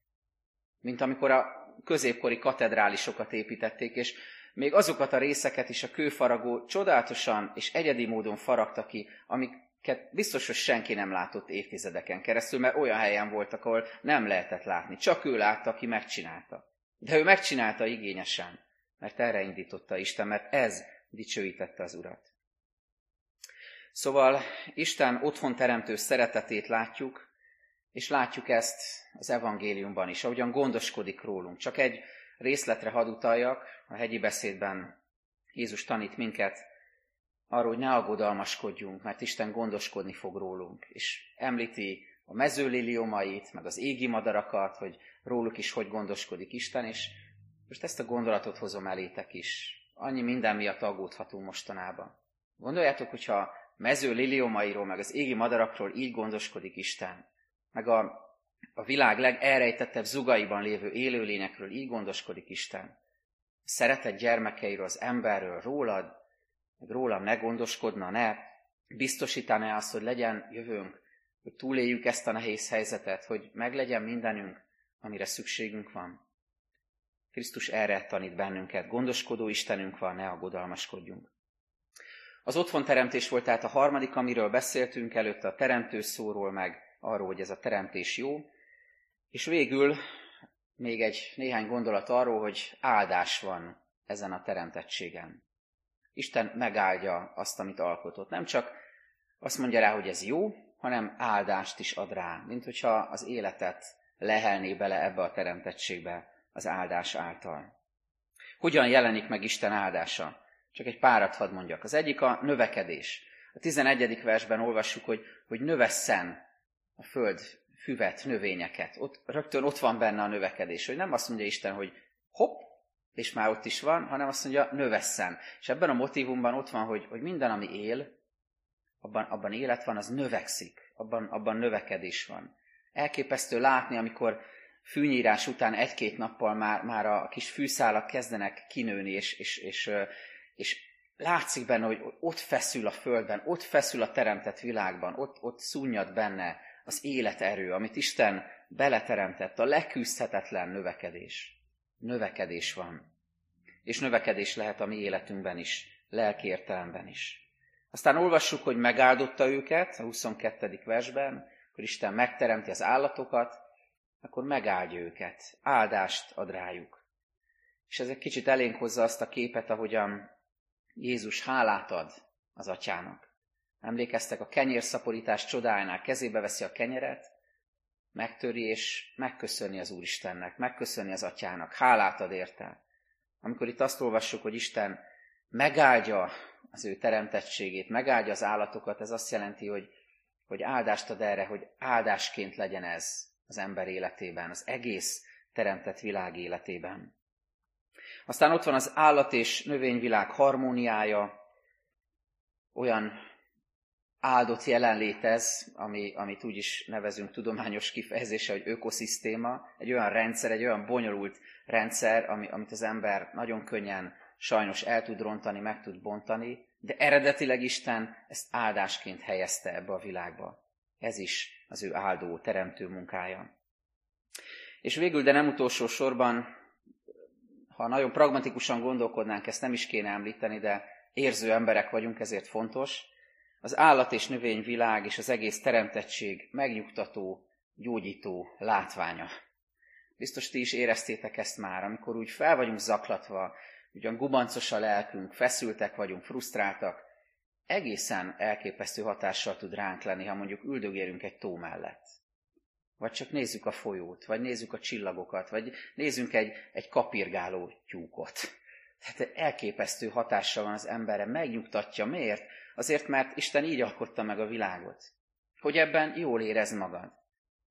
Mint amikor a középkori katedrálisokat építették, és még azokat a részeket is a kőfaragó csodálatosan és egyedi módon faragta ki, amiket biztos, hogy senki nem látott évtizedeken keresztül, mert olyan helyen voltak, ahol nem lehetett látni. Csak ő látta, aki megcsinálta. De ő megcsinálta igényesen, mert erre indította Isten, mert ez dicsőítette az Urat. Szóval Isten otthon teremtő szeretetét látjuk, és látjuk ezt az evangéliumban is, ahogyan gondoskodik rólunk. Csak egy részletre hadd utaljak, a hegyi beszédben Jézus tanít minket arról, hogy ne aggodalmaskodjunk, mert Isten gondoskodni fog rólunk, és említi a mezőliliomait, meg az égi madarakat, hogy róluk is hogy gondoskodik Isten, és most ezt a gondolatot hozom elétek is. Annyi minden miatt aggódhatunk mostanában. Gondoljátok, hogyha mező liliomairól, meg az égi madarakról így gondoskodik Isten, meg a a világ legelrejtettebb zugaiban lévő élőlényekről így gondoskodik Isten. A szeretett gyermekeiről, az emberről, rólad, meg rólam ne gondoskodna, ne biztosítaná azt, hogy legyen jövőnk, hogy túléljük ezt a nehéz helyzetet, hogy meglegyen mindenünk, amire szükségünk van. Krisztus erre tanít bennünket. Gondoskodó Istenünk van, ne aggodalmaskodjunk. Az otthonteremtés volt tehát a harmadik, amiről beszéltünk előtte, a teremtő szóról, meg arról, hogy ez a teremtés jó. És végül még egy néhány gondolat arról, hogy áldás van ezen a teremtettségen. Isten megáldja azt, amit alkotott. Nem csak azt mondja rá, hogy ez jó, hanem áldást is ad rá, mint hogyha az életet lehelné bele ebbe a teremtettségbe az áldás által. Hogyan jelenik meg Isten áldása? Csak egy párat hadd mondjak. Az egyik a növekedés. A 11. versben olvassuk, hogy, hogy növesszen a föld füvet, növényeket. Ott, rögtön ott van benne a növekedés, hogy nem azt mondja Isten, hogy hopp, és már ott is van, hanem azt mondja, növesszen. És ebben a motivumban ott van, hogy, hogy minden, ami él, abban, abban élet van, az növekszik, abban, abban növekedés van. Elképesztő látni, amikor fűnyírás után egy-két nappal már, már a kis fűszálak kezdenek kinőni, és, és, és, és látszik benne, hogy ott feszül a földben, ott feszül a teremtett világban, ott, ott szúnyad benne az életerő, amit Isten beleteremtett, a leküzdhetetlen növekedés. Növekedés van. És növekedés lehet a mi életünkben is, lelki is. Aztán olvassuk, hogy megáldotta őket a 22. versben, akkor Isten megteremti az állatokat, akkor megáldja őket, áldást ad rájuk. És ez egy kicsit elénk hozza azt a képet, ahogyan Jézus hálát ad az atyának. Emlékeztek a kenyérszaporítás csodájánál, kezébe veszi a kenyeret, megtöri, és megköszönni az Úristennek, megköszönni az Atyának, hálát ad érte. Amikor itt azt olvassuk, hogy Isten megáldja az ő teremtettségét, megáldja az állatokat, ez azt jelenti, hogy, hogy áldást ad erre, hogy áldásként legyen ez az ember életében, az egész teremtett világ életében. Aztán ott van az állat és növényvilág harmóniája, olyan áldott jelenlét ez, ami, amit úgy is nevezünk tudományos kifejezése, hogy ökoszisztéma, egy olyan rendszer, egy olyan bonyolult rendszer, ami, amit az ember nagyon könnyen sajnos el tud rontani, meg tud bontani, de eredetileg Isten ezt áldásként helyezte ebbe a világba. Ez is az ő áldó, teremtő munkája. És végül, de nem utolsó sorban, ha nagyon pragmatikusan gondolkodnánk, ezt nem is kéne említeni, de érző emberek vagyunk, ezért fontos, az állat és növényvilág és az egész teremtettség megnyugtató, gyógyító látványa. Biztos ti is éreztétek ezt már, amikor úgy fel vagyunk zaklatva, ugyan gubancos a lelkünk, feszültek vagyunk, frusztráltak, egészen elképesztő hatással tud ránk lenni, ha mondjuk üldögélünk egy tó mellett. Vagy csak nézzük a folyót, vagy nézzük a csillagokat, vagy nézzünk egy, egy kapirgáló tyúkot. Tehát elképesztő hatással van az emberre, megnyugtatja. Miért? Azért, mert Isten így alkotta meg a világot. Hogy ebben jól érez magad.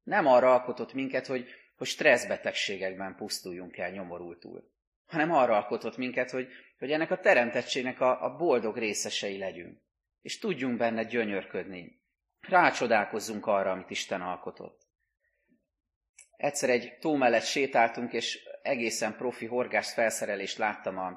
Nem arra alkotott minket, hogy, hogy stresszbetegségekben pusztuljunk el nyomorultul, hanem arra alkotott minket, hogy, hogy ennek a teremtettségnek a, a boldog részesei legyünk. És tudjunk benne gyönyörködni. Rácsodálkozzunk arra, amit Isten alkotott. Egyszer egy tó mellett sétáltunk, és egészen profi horgász felszerelést láttam a,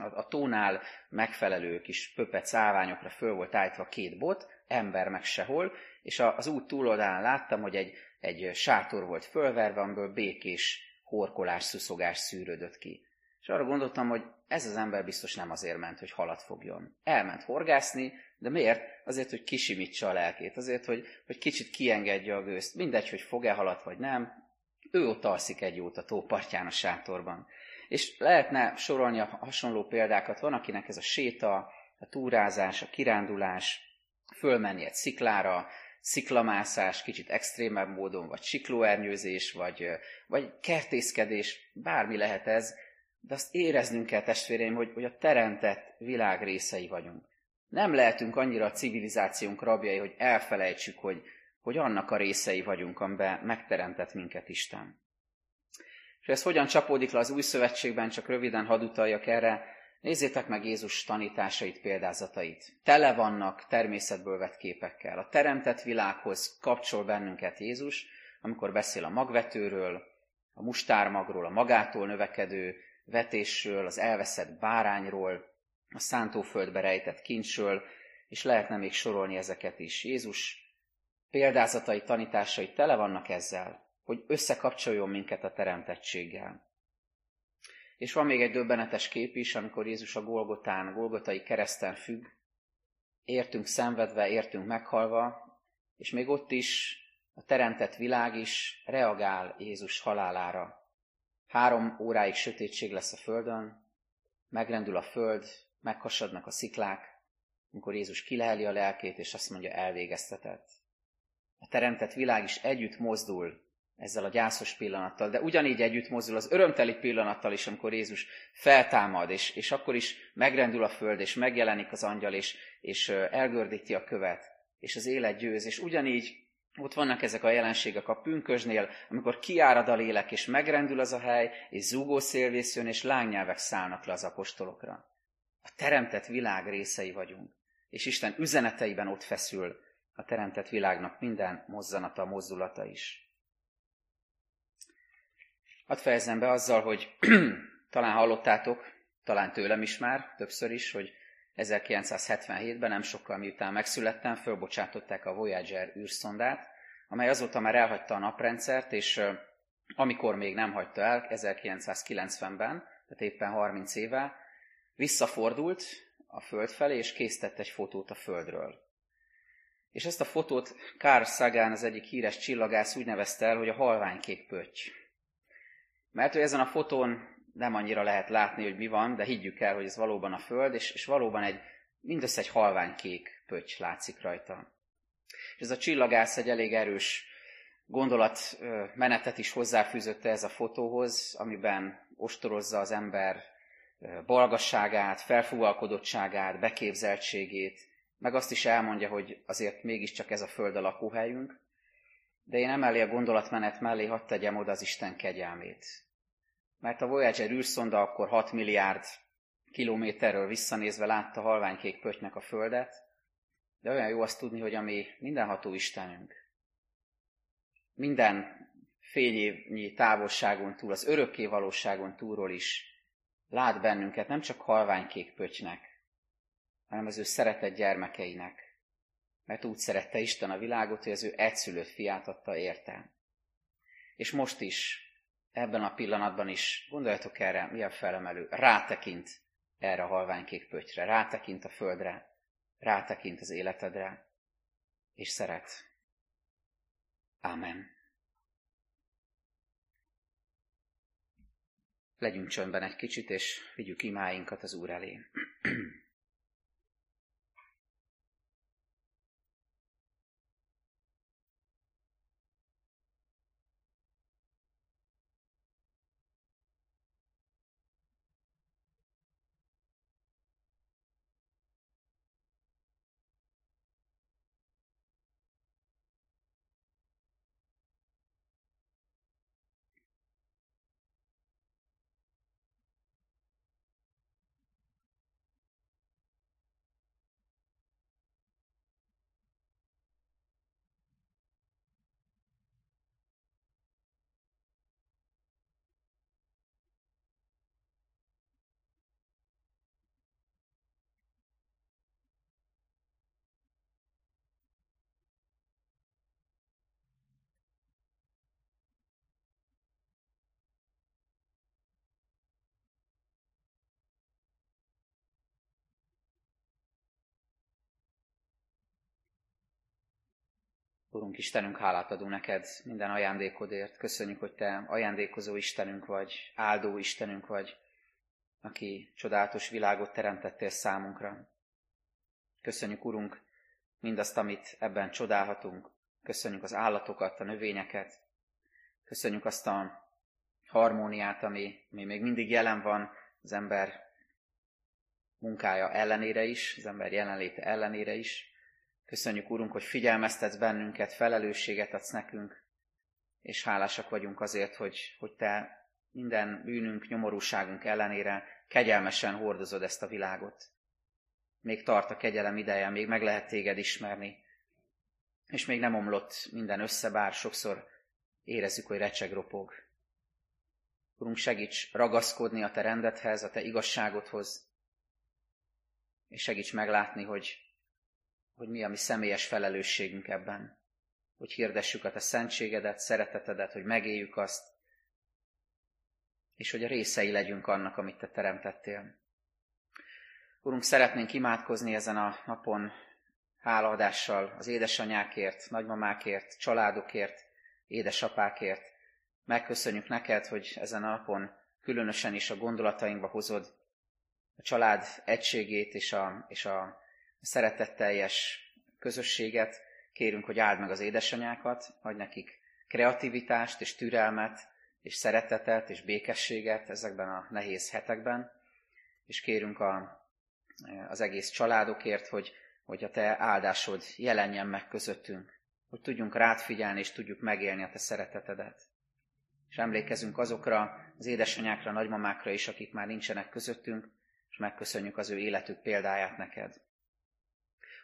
a, a tónál megfelelő kis pöpet száványokra föl volt állítva két bot, ember meg sehol, és az út túloldalán láttam, hogy egy, egy sátor volt fölverve, amiből békés horkolás, szuszogás szűrődött ki. És arra gondoltam, hogy ez az ember biztos nem azért ment, hogy halat fogjon. Elment horgászni, de miért? Azért, hogy kisimítsa a lelkét, azért, hogy, hogy kicsit kiengedje a gőzt. Mindegy, hogy fog-e halat vagy nem, ő ott alszik egy jót a tópartján a sátorban. És lehetne sorolni a hasonló példákat. Van, akinek ez a séta, a túrázás, a kirándulás, fölmenni egy sziklára, sziklamászás, kicsit extrémebb módon, vagy siklóernyőzés, vagy, vagy kertészkedés, bármi lehet ez, de azt éreznünk kell, testvéreim, hogy, hogy a teremtett világ részei vagyunk. Nem lehetünk annyira a civilizációnk rabjai, hogy elfelejtsük, hogy, hogy annak a részei vagyunk, amiben megteremtett minket Isten. És ez hogyan csapódik le az új szövetségben, csak röviden hadd utaljak erre, Nézzétek meg Jézus tanításait, példázatait. Tele vannak természetből vett képekkel. A teremtett világhoz kapcsol bennünket Jézus, amikor beszél a magvetőről, a mustármagról, a magától növekedő vetésről, az elveszett bárányról, a szántóföldbe rejtett kincsről, és lehetne még sorolni ezeket is. Jézus példázatai, tanításai tele vannak ezzel, hogy összekapcsoljon minket a teremtettséggel. És van még egy döbbenetes kép is, amikor Jézus a Golgotán, Golgotai kereszten függ, értünk szenvedve, értünk meghalva, és még ott is a teremtett világ is reagál Jézus halálára. Három óráig sötétség lesz a földön, megrendül a föld, meghasadnak a sziklák, amikor Jézus kileheli a lelkét, és azt mondja, elvégeztetett. A teremtett világ is együtt mozdul ezzel a gyászos pillanattal, de ugyanígy együtt mozdul az örömteli pillanattal is, amikor Jézus feltámad, és, és akkor is megrendül a föld, és megjelenik az angyal, és, és elgördíti a követ, és az élet győz, és ugyanígy ott vannak ezek a jelenségek a pünkösnél, amikor kiárad a lélek, és megrendül az a hely, és zúgó szélvész jön, és lángnyelvek szállnak le az apostolokra. A teremtett világ részei vagyunk, és Isten üzeneteiben ott feszül a teremtett világnak minden mozzanata, mozdulata is. Hadd fejezem be azzal, hogy talán hallottátok, talán tőlem is már, többször is, hogy 1977-ben, nem sokkal miután megszülettem, fölbocsátották a Voyager űrszondát, amely azóta már elhagyta a naprendszert, és amikor még nem hagyta el, 1990-ben, tehát éppen 30 éve, visszafordult a Föld felé, és készített egy fotót a Földről. És ezt a fotót Carl Sagan, az egyik híres csillagász úgy nevezte el, hogy a halványkék pötty. Mert hogy ezen a fotón nem annyira lehet látni, hogy mi van, de higgyük el, hogy ez valóban a Föld, és, és valóban egy, mindössze egy halványkék pötty látszik rajta. És ez a csillagász egy elég erős gondolatmenetet is hozzáfűzötte ez a fotóhoz, amiben ostorozza az ember balgasságát, felfúvalkodottságát, beképzeltségét, meg azt is elmondja, hogy azért mégiscsak ez a föld a lakóhelyünk, de én emellé a gondolatmenet mellé hadd tegyem oda az Isten kegyelmét. Mert a Voyager űrszonda akkor 6 milliárd kilométerről visszanézve látta halványkék pöttynek a Földet, de olyan jó azt tudni, hogy ami mindenható Istenünk, minden fél évnyi távolságon túl, az örökké valóságon túlról is lát bennünket nem csak halványkék pöttynek, hanem az ő szeretett gyermekeinek. Mert úgy szerette Isten a világot, hogy az ő egyszülött fiát adta érte. És most is, ebben a pillanatban is, gondoljatok erre, a felemelő, rátekint erre a halványkék pöttyre, rátekint a földre, rátekint az életedre, és szeret. Amen. Legyünk csöndben egy kicsit, és vigyük imáinkat az Úr elé. Urunk Istenünk, hálát adunk neked minden ajándékodért. Köszönjük, hogy te ajándékozó Istenünk vagy, áldó Istenünk vagy, aki csodálatos világot teremtettél számunkra. Köszönjük, Urunk, mindazt, amit ebben csodálhatunk. Köszönjük az állatokat, a növényeket. Köszönjük azt a harmóniát, ami, ami még mindig jelen van az ember munkája ellenére is, az ember jelenléte ellenére is. Köszönjük, Úrunk, hogy figyelmeztetsz bennünket, felelősséget adsz nekünk, és hálásak vagyunk azért, hogy, hogy Te minden bűnünk, nyomorúságunk ellenére kegyelmesen hordozod ezt a világot. Még tart a kegyelem ideje, még meg lehet téged ismerni, és még nem omlott minden össze, bár sokszor érezzük, hogy recseg ropog. Urunk, segíts ragaszkodni a Te rendethez, a Te igazságodhoz, és segíts meglátni, hogy hogy mi a mi személyes felelősségünk ebben. Hogy hirdessük a te szentségedet, szeretetedet, hogy megéljük azt, és hogy a részei legyünk annak, amit te teremtettél. Urunk, szeretnénk imádkozni ezen a napon hálaadással az édesanyákért, nagymamákért, családokért, édesapákért. Megköszönjük neked, hogy ezen a napon különösen is a gondolatainkba hozod a család egységét és a, és a szeretetteljes közösséget, kérünk, hogy áld meg az édesanyákat, adj nekik kreativitást és türelmet, és szeretetet és békességet ezekben a nehéz hetekben, és kérünk a, az egész családokért, hogy, hogy a te áldásod jelenjen meg közöttünk, hogy tudjunk rád figyelni, és tudjuk megélni a te szeretetedet. És emlékezünk azokra az édesanyákra, nagymamákra is, akik már nincsenek közöttünk, és megköszönjük az ő életük példáját neked.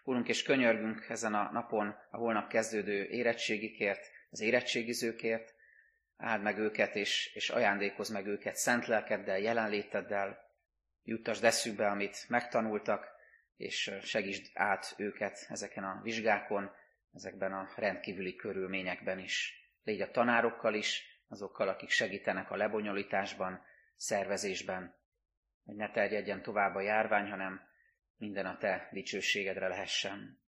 Úrunk, és könyörgünk ezen a napon a holnap kezdődő érettségikért, az érettségizőkért, áld meg őket, és, és ajándékozz meg őket szent lelkeddel, jelenléteddel, juttasd eszükbe, amit megtanultak, és segítsd át őket ezeken a vizsgákon, ezekben a rendkívüli körülményekben is. Légy a tanárokkal is, azokkal, akik segítenek a lebonyolításban, szervezésben, hogy ne terjedjen tovább a járvány, hanem minden a Te dicsőségedre lehessen.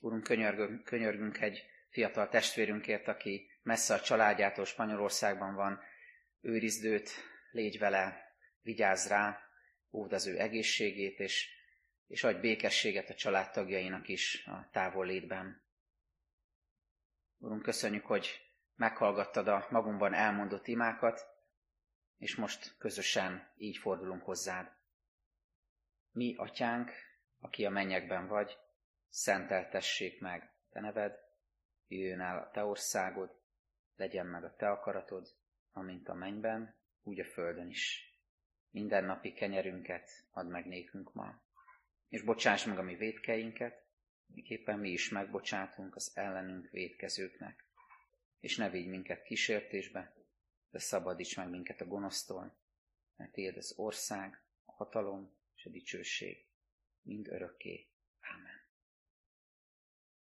Úrunk, könyörgünk, könyörgünk egy fiatal testvérünkért, aki messze a családjától Spanyolországban van, őrizd őt, légy vele, vigyázz rá, óvd az ő egészségét, és, és adj békességet a családtagjainak is a távol létben. Urunk, köszönjük, hogy meghallgattad a magunkban elmondott imákat, és most közösen így fordulunk hozzád. Mi, atyánk, aki a mennyekben vagy, szenteltessék meg te neved, jöjjön el a te országod, legyen meg a te akaratod, amint a mennyben, úgy a földön is. Minden napi kenyerünket add meg nékünk ma, és bocsáss meg a mi védkeinket, miképpen mi is megbocsátunk az ellenünk védkezőknek. És ne vigy minket kísértésbe, de szabadíts meg minket a gonosztól, mert Tiéd az ország, a hatalom és a dicsőség mind örökké. Amen.